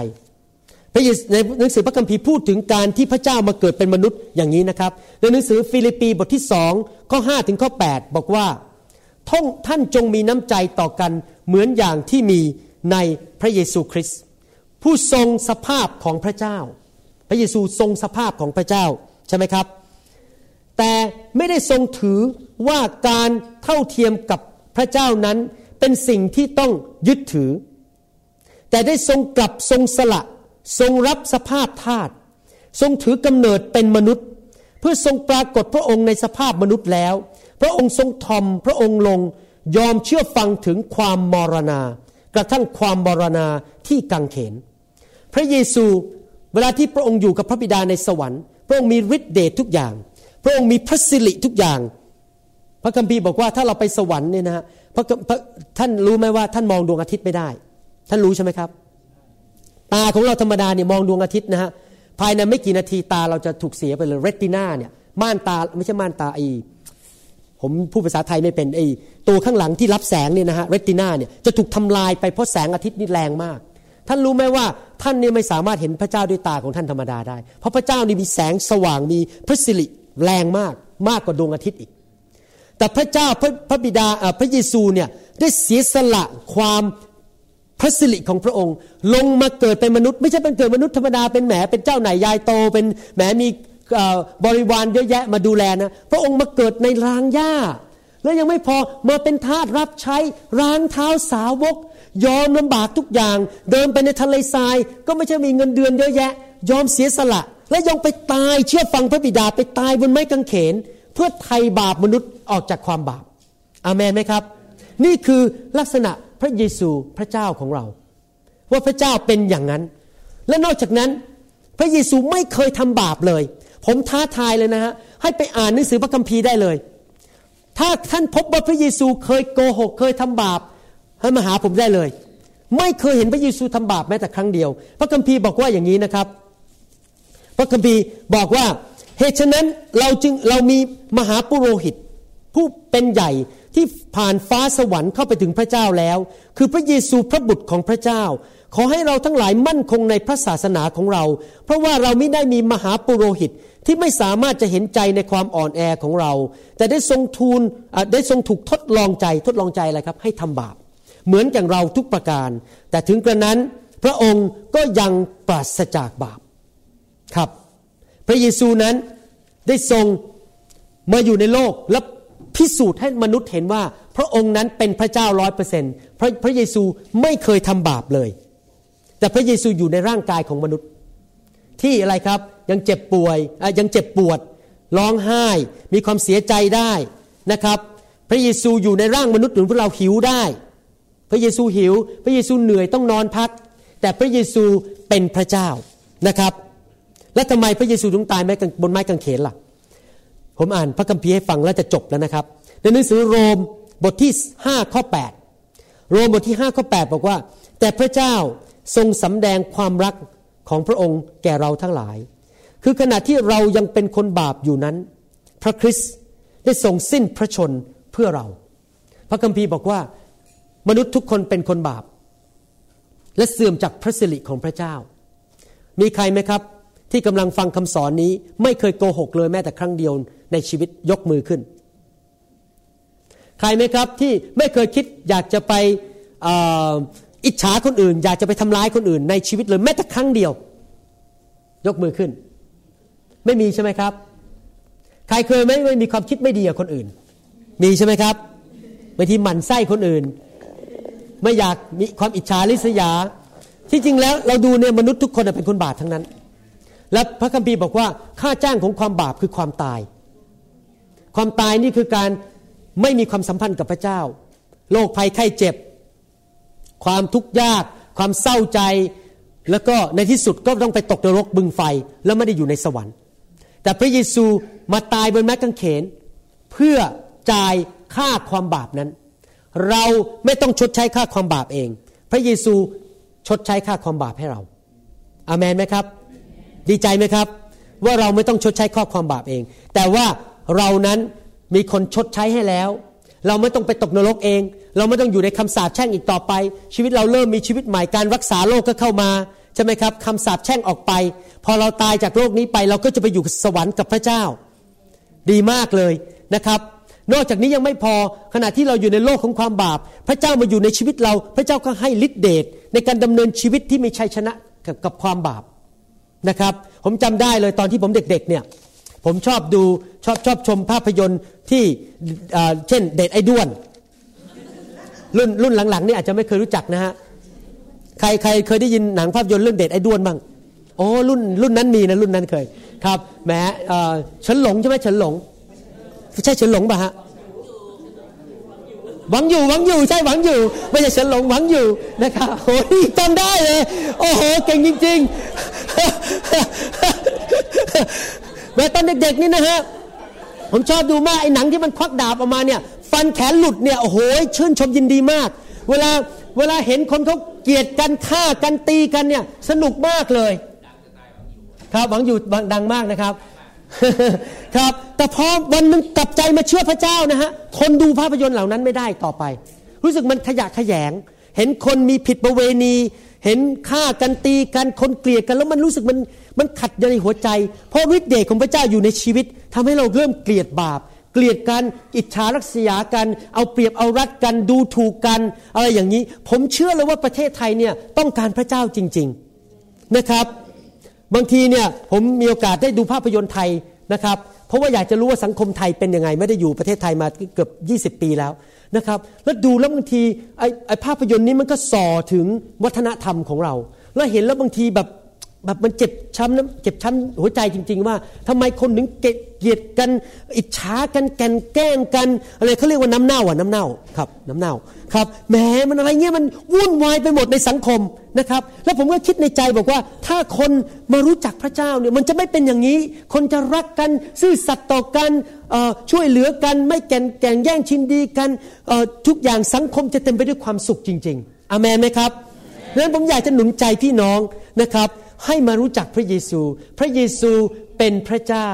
พระเยซูในหนังสือพระคัมภีร์พูดถึงการที่พระเจ้ามาเกิดเป็นมนุษย์อย่างนี้นะครับ ในหนังสือฟิลิปปีบทที่สองข้อ5ถึงข้อ 8 บอกว่าท่องท่านจงมีน้ำใจต่อกันเหมือนอย่างที่มีในพระเยซูคริสต์ผู้ทรงสภาพของพระเจ้า พระเยซูทรงสภาพของพระเจ้าใช่ไหมครับ แต่ไม่ได้ทรงถือว่าการเท่าเทียมกับพระเจ้านั้นเป็นสิ่งที่ต้องยึดถือ แต่ได้ทรงกลับทรงสละ ทรงรับสภาพทาตทรงถือกำเนิดเป็นมนุษย์ เพื่อทรงปรากฏพระองค์ในสภาพมนุษย์แล้ว พระองค์ทรงทอมพระองค์ลงยอมเชื่อฟังถึงความมรณา กระทั่งความมรณาที่กังเขน พระเยซูเวลาที่พระองค์อยู่กับพระบิดาในสวรรค์ พระองค์มีฤทธิเดชทุกอย่าง พระองค์มีพระสิริทุกอย่าง พระคัมภีร์บอกว่าถ้าเราไปสวรรค์เนี่ยนะฮะท่านรู้ไหมว่าท่านมองดวงอาทิตย์ไม่ได้ ท่านรู้ใช่ไหมครับ ตาของเราธรรมดาเนี่ยมองดวงอาทิตย์นะฮะภายในไม่กี่นาทีตาเราจะถูกเสียไปเลยเรตินาเนี่ยม่านตาไม่ใช่ม่านตาไอผมพูดภาษาไทยไม่เป็นไอตัวข้างหลังที่รับแสงเนี่ยนะฮะเรตินาเนี่ยจะถูกทำลายไปเพราะแสงอาทิตย์นี่แรงมาก ท่านรู้ไหมว่าท่านเนี่ยไม่สามารถเห็นพระเจ้าด้วยตาของท่านธรรมดาได้ เพราะพระเจ้านี่มีแสงสว่างมีพระสิริ แรงมากมากกว่าดวงอาทิตย์อีก แต่พระเจ้าพระพระบิดาพระเยซูเนี่ยได้เสียสละความพระสิริของพระองค์ ลงมาเกิดเป็นมนุษย์ ไม่ใช่เป็นเกิดมนุษย์ธรรมดาเป็นแหมเป็นเจ้าไหนยายโตเป็นแหมมีบริวารเยอะแยะมาดูแลนะพระองค์มาเกิดในรางหญ้า แล้วยังไม่พอมาเป็นทาสรับใช้ร้างเท้าสาวก ยอมลำบากทุกอย่าง เดินไปในทะเลทราย ก็ไม่ใช่มีเงินเดือนเยอะแยะ ยอมเสียสละ และยังไปตายเชื่อฟังพระบิดาไปตายบนไม้กางเขน เพื่อไถ่บาปมนุษย์ออกจากความบาป อาเมนไหมครับ นี่คือลักษณะพระเยซูพระเจ้าของเรา ว่าพระเจ้าเป็นอย่างนั้น และนอกจากนั้น พระเยซูไม่เคยทำบาปเลย ผมท้าทายเลยนะฮะให้ไปอ่านหนังสือพระคัมภีร์ได้เลย ถ้าท่านพบว่าพระเยซูเคยโกหกเคยทำบาปให้มาหาผมได้เลย ไม่เคยเห็นพระเยซูทำบาปแม้แต่ครั้งเดียว พระคัมภีร์บอกว่าอย่างนี้นะครับ พระคัมภีร์บอกว่าเหตุฉะนั้นเราจึงเรามีมหาปุโรหิต ผู้เป็นใหญ่ที่ผ่านฟ้าสวรรค์เข้าไปถึงพระเจ้าแล้ว คือพระเยซูพระบุตรของพระเจ้า ขอให้เราทั้งหลายมั่นคงในพระศาสนาของเรา เพราะว่าเราไม่ได้มีมหาปุโรหิตที่ไม่สามารถจะเห็นใจในความอ่อนแอของเรา แต่ได้ทรงทูลได้ทรงถูกทดลองใจทดลองใจอะไรครับ ให้ทำบาป เหมือนอย่างเราทุกประการ แต่ถึงกระนั้นพระองค์ก็ยังปราศจากบาป ครับ พระเยซูนั้นได้ทรงมาอยู่ในโลกและพิสูจน์ให้มนุษย์เห็นว่า พระองค์นั้นเป็นพระเจ้าร้อยเปอร์เซ็นต์พระพระเยซูไม่เคยทำบาปเลย แต่พระเยซูอยู่ในร่างกายของมนุษย์ ที่อะไรครับยังเจ็บป่วยยังเจ็บปวดร้องไห้มีความเสียใจได้นะครับ พระเยซูอยู่ในร่างมนุษย์หรือพวกเราหิวได้ พระเยซูหิว พระเยซูเหนื่อยต้องนอนพัก แต่พระเยซูเป็นพระเจ้านะครับ และทำไมพระเยซูถึงตายบนไม้กางเขนล่ะ ผมอ่านพระคัมภีร์ให้ฟังแล้วจะจบแล้วนะครับ ในหนังสือโรมบทที่5ข้อ8โรมบทที่5ข้อ8บอกว่า แต่พระเจ้าทรงสำแดงความรักของพระองค์แก่เราทั้งหลาย คือขณะที่เรายังเป็นคนบาปอยู่นั้น พระคริสต์ได้ทรงสิ้นพระชนเพื่อเรา พระคัมภีร์บอกว่า มนุษย์ทุกคนเป็นคนบาป และเสื่อมจากพระสิริของพระเจ้า มีใครไหมครับ ที่กำลังฟังคำสอนนี้ไม่เคยโกหกเลยแม้แต่ครั้งเดียวในชีวิตยกมือขึ้น ใครไหมครับที่ไม่เคยคิดอยากจะไปอิจฉาคนอื่น อยากจะไปทำร้ายคนอื่น ในชีวิตเลยแม้แต่ครั้งเดียว ยกมือขึ้น ไม่มีใช่ไหมครับ ใครเคยไหมไม่มีความคิดไม่ดีกับคนอื่น มีใช่ไหมครับบางทีหมั่นไส้คนอื่น ไม่อยากมีความอิจฉาริษยา ที่จริงแล้วเราดูเนี่ยมนุษย์ทุกคนเป็นคนบาปทั้งนั้น และพระคัมภีร์บอกว่าค่าจ้างของความบาปคือความตาย ความตายนี่คือการไม่มีความสัมพันธ์กับพระเจ้า โรคภัยไข้เจ็บ ความทุกข์ยาก ความเศร้าใจ แล้วก็ในที่สุดก็ต้องไปตกนรกบึงไฟ แล้วไม่ได้อยู่ในสวรรค์ แต่พระเยซูมาตายบนไม้กางเขน เพื่อจ่ายค่าความบาปนั้น เราไม่ต้องชดใช้ค่าความบาปเอง พระเยซูชดใช้ค่าความบาปให้เรา อามันไหมครับ ดีใจไหมครับ ว่าเราไม่ต้องชดใช้ข้อความบาปเอง แต่ว่าเรานั้นมีคนชดใช้ให้แล้ว เราไม่ต้องไปตกนรกเอง เราไม่ต้องอยู่ในคำสาปแช่งอีกต่อไป ชีวิตเราเริ่มมีชีวิตใหม่การรักษาโรคก็เข้ามาใช่ไหมครับคำสาปแช่งออกไป พอเราตายจากโลกนี้ไป เราก็จะไปอยู่สวรรค์กับพระเจ้า ดีมากเลยนะครับ นอกจากนี้ยังไม่พอขณะที่เราอยู่ในโลกของความบาป พระเจ้ามาอยู่ในชีวิตเรา พระเจ้าก็ให้ฤทธิเดชในการดำเนินชีวิตที่มีชัยชนะกับความบาป นะครับ ผมจำได้เลยตอนที่ผมเด็กๆเนี่ยผมชอบดูชอบชอบชมภาพยนตร์ที่เช่นเดทไอ้ด้วน รุ่นรุ่นหลังๆนี่อาจจะไม่เคยรู้จักนะฮะใครใครเคยได้ยินหนังภาพยนตร์เรื่องเดทไอ้ด้วนบ้างโอ้รุ่นรุ่นนั้นมีนะรุ่นนั้นเคยครับแหมฉันหลงใช่ไหมฉันหลงใช่ฉันหลงป่ะฮะ หวังอยู่หวังอยู่ใช่หวังอยู่ ไม่ใช่ฉันหลงหวังอยู่นะครับโอ้ยจำได้เลย โอ้โหเก่งจริงๆแม้ตอนเด็กๆนี่นะฮะผมชอบดูมากไอ้หนังที่มันควักดาบออกมาเนี่ย ฟันแขนหลุดเนี่ยโอ้โหชื่นชมยินดีมาก เวลาเวลาเห็นคนเขาเกลียดกันฆ่ากันตีกันเนี่ยสนุกมากเลย ครับหวังอยู่ดังมากนะครับ ครับแต่พอวันหนึ่งกลับใจมาเชื่อพระเจ้านะฮะคนดูภาพยนตร์เหล่านั้นไม่ได้ต่อไป รู้สึกมันขยะขยง เห็นคนมีผิดประเวณี เห็นฆ่ากันตีกันคนเกลียดกัน แล้วมันรู้สึกมันมันขัดในหัวใจ เพราะฤทธิ์เดชของพระเจ้าอยู่ในชีวิตทำให้เราเริ่มเกลียดบาป เกลียดกันอิจฉารักษากัน เอาเปรียบเอารัดกันดูถูกกัน อะไรอย่างนี้ ผมเชื่อเลยว่าประเทศไทยเนี่ยต้องการพระเจ้าจริง ๆนะครับ บางทีเนี่ยผมมีโอกาสได้ดูภาพยนตร์ไทยนะครับ เพราะว่าอยากจะรู้ว่าสังคมไทยเป็นยังไง ไม่ได้อยู่ประเทศไทยมาเกือบ 20 ปีแล้วนะครับ แล้วดูแล้วบางทีไอ้ไอภาพยนตร์นี้มันก็ส่อถึงวัฒนธรรมของเรา แล้วเห็นแล้วบางทีแบบ แบบมันเจ็บช้ำนะเจ็บช้ำหัวใจจริง ๆ ว่าทำไมคนถึงเกลียดกัน อิจฉากันแกนแกล้งกัน อะไรเขาเรียกว่าน้ำเน่าอะน้ำเน่าครับ น้ำเน่าครับแหมมันอะไรเงี้ยมันวุ่นวายไปหมดในสังคมนะครับ แล้วผมก็คิดในใจบอกว่า ถ้าคนมารู้จักพระเจ้าเนี่ยมันจะไม่เป็นอย่างนี้ คนจะรักกันซื่อสัตย์ต่อกันช่วยเหลือกันไม่แก่งแกงแย่งชิงดีกันทุกอย่างสังคมจะเต็มไปด้วยความสุขจริง ๆอเมนไหมครับดังนั้นผมอยากจะหนุนใจพี่น้องนะครับ ให้มารู้จักพระเยซู พระเยซูเป็นพระเจ้า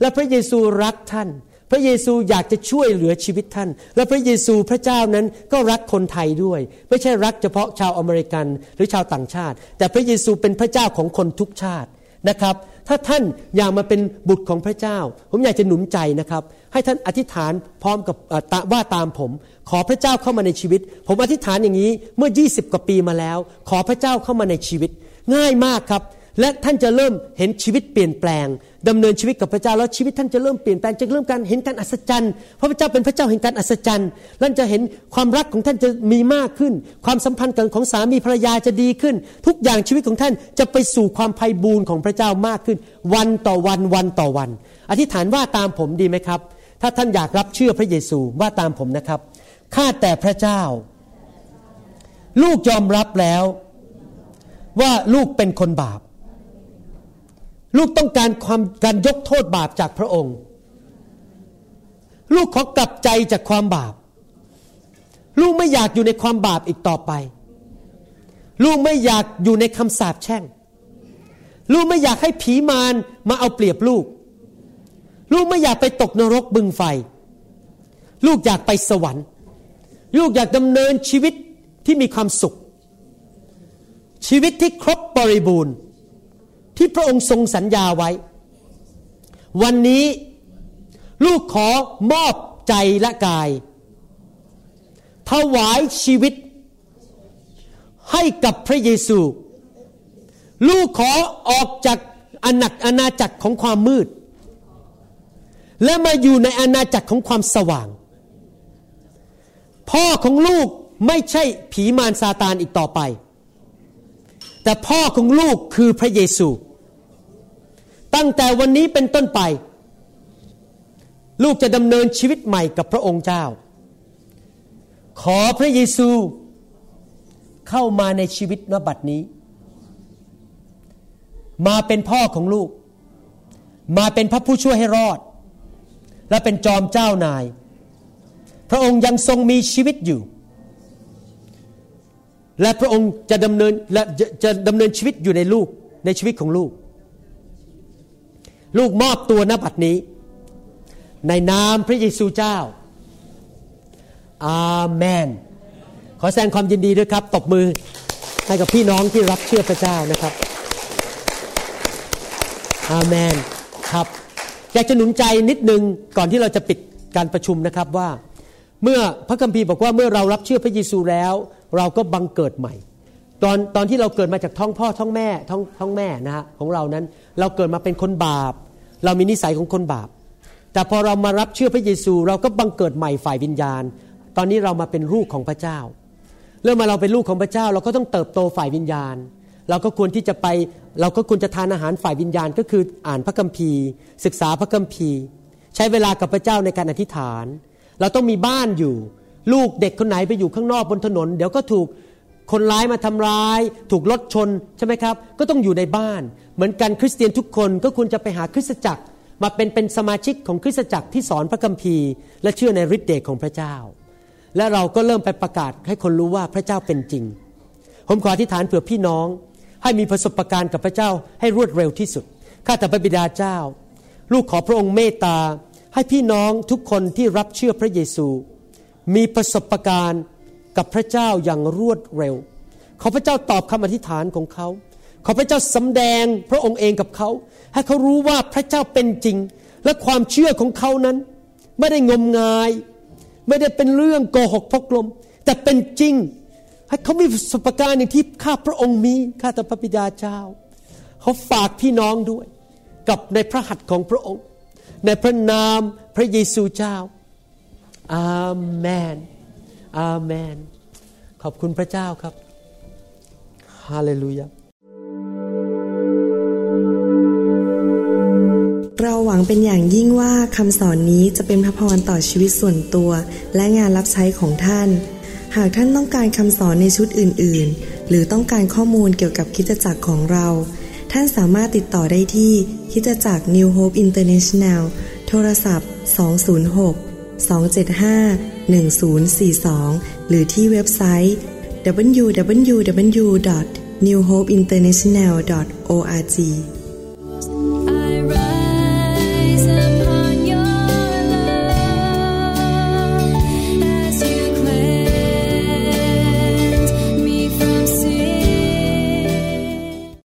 และพระเยซูรักท่าน พระเยซูอยากจะช่วยเหลือชีวิตท่าน และพระเยซูพระเจ้านั้นก็รักคนไทยด้วย ไม่ใช่รักเฉพาะชาวอเมริกันหรือชาวต่างชาติ แต่พระเยซูเป็นพระเจ้าของคนทุกชาตินะครับ ถ้าท่านอยากมาเป็นบุตรของพระเจ้า ผมอยากจะหนุนใจนะครับ ให้ท่านอธิษฐานพร้อมกับว่าตามผม ขอพระเจ้าเข้ามาในชีวิต ผมอธิษฐานอย่างนี้เมื่อ 20 กว่าปีมาแล้ว ขอพระเจ้าเข้ามาในชีวิต ง่ายมากครับ และท่านจะเริ่มเห็นชีวิตเปลี่ยนแปลงดำเนินชีวิตกับพระเจ้าแล้วชีวิตท่านจะเริ่มเปลี่ยนแปลงจะเริ่มการเห็นการอัศจรรย์เพราะพระเจ้าเป็นพระเจ้าแห่งการอัศจรรย์ท่านจะเห็นความรักของท่านจะมีมากขึ้น ความสัมพันธ์กันของสามีภรรยาจะดีขึ้น ทุกอย่างชีวิตของท่านจะไปสู่ความไพ่บูรณ์ของพระเจ้ามากขึ้น วันต่อวันวันต่อวัน อธิษฐานว่าตามผมดีไหมครับ ถ้าท่านอยากรับเชื่อพระเยซูว่าตามผมนะครับข้าแต่พระเจ้า ลูกยอมรับแล้ว ว่าลูกเป็นคนบาป ลูกต้องการความการยกโทษบาปจากพระองค์ ลูกขอกลับใจจากความบาป ลูกไม่อยากอยู่ในความบาปอีกต่อไป ลูกไม่อยากอยู่ในคำสาปแช่ง ลูกไม่อยากให้ผีมารมาเอาเปรียบลูก ลูกไม่อยากไปตกนรกบึงไฟ ลูกอยากไปสวรรค์ ลูกอยากดำเนินชีวิตที่มีความสุข ชีวิตที่ครบบริบูรณ์ ที่พระองค์ทรงสัญญาไว้ วันนี้ลูกขอมอบใจและกาย ถวายชีวิต ให้กับพระเยซู ลูกขอออกจากอาณาอาณาจักรของความมืด และมาอยู่ในอาณาจักรของความสว่าง พ่อของลูกไม่ใช่ผีมารซาตานอีกต่อไป แต่พ่อของลูกคือพระเยซู ตั้งแต่วันนี้เป็นต้นไป ลูกจะดำเนินชีวิตใหม่กับพระองค์เจ้า ขอพระเยซูเข้ามาในชีวิตนบัดนี้ มาเป็นพ่อของลูก มาเป็นพระผู้ช่วยให้รอด และเป็นจอมเจ้านาย พระองค์ยังทรงมีชีวิตอยู่ และพระองค์จะดำเนินและจะจะดำเนินชีวิตอยู่ในลูกในชีวิตของลูก ลูกมอบตัวณบัดนี้ ในนามพระเยซูเจ้า อาเมน ขอแสดงความยินดีด้วยครับ ตบมือให้กับพี่น้องที่รับเชื่อพระเจ้านะครับ อาเมนครับ อยากจะหนุนใจนิดนึงก่อนที่เราจะปิดการประชุมนะครับว่า เมื่อพระคัมภีร์บอกว่าเมื่อเรารับเชื่อพระเยซูแล้ว เราก็บังเกิดใหม่ ตอนตอนที่เราเกิดมาจากท้องพ่อท้องแม่ท้องท้องแม่นะฮะของเรานั้นเราเกิดมาเป็นคนบาป เรามีนิสัยของคนบาป แต่พอเรามารับเชื่อพระเยซู เราก็บังเกิดใหม่ฝ่ายวิญญาณ ตอนนี้เรามาเป็นลูกของพระเจ้า เริ่มมาเราเป็นลูกของพระเจ้า เราก็ต้องเติบโตฝ่ายวิญญาณ เราก็ควรที่จะไปเราก็ควรจะทานอาหารฝ่ายวิญญาณ ก็คืออ่านพระคัมภีร์ ศึกษาพระคัมภีร์ ใช้เวลากับพระเจ้าในการอธิษฐาน เราต้องมีบ้านอยู่ ลูกเด็กคนไหนไปอยู่ข้างนอกบนถนน เดี๋ยวก็ถูกคนร้ายมาทำร้าย ถูกรถชนใช่ไหมครับ ก็ต้องอยู่ในบ้าน เหมือนกันคริสเตียนทุกคนก็ควรจะไปหาคริสตจักร มาเป็นเป็นสมาชิกของคริสตจักรที่สอนพระคัมภีร์ และเชื่อในฤทธิ์เดชของพระเจ้า และเราก็เริ่มไปประกาศให้คนรู้ว่าพระเจ้าเป็นจริง ผมขออธิษฐานเผื่อพี่น้อง ให้มีประสบการณ์กับพระเจ้าให้รวดเร็วที่สุดข้าแต่พระบิดาเจ้า ลูกขอพระองค์เมตตาให้พี่น้องทุกคนที่รับเชื่อพระเยซู มีประสบการณ์กับพระเจ้าอย่างรวดเร็วขอพระเจ้าตอบคำอธิษฐานของเขาขอพระเจ้าสำแดงพระองค์เองกับเขา ให้เขารู้ว่าพระเจ้าเป็นจริง และความเชื่อของเขานั้น ไม่ได้งมงาย ไม่ได้เป็นเรื่องโกหกพกลม แต่เป็นจริง ให้เขามีประสบการณ์อย่างที่ข้าพระองค์มีข้าแต่พระบิดาเจ้า เขาฝากพี่น้องด้วย กับในพระหัตถ์ของพระองค์ ในพระนามพระเยซูเจ้า อาเมนอาเมน ขอบคุณพระเจ้าครับ ฮาเลลูยา เราหวังเป็นอย่างยิ่งว่าคำสอนนี้จะเป็นพระพรต่อชีวิตส่วนตัว และงานรับใช้ของท่าน หากท่านต้องการคำสอนในชุดอื่น ๆ หรือต้องการข้อมูลเกี่ยวกับคิดจักรของเรา ท่านสามารถติดต่อได้ที่คิดจักร New Hope International โทรศัพท์ 206 275 1042 หรือที่เว็บไซต์ www.newhopeinternational.org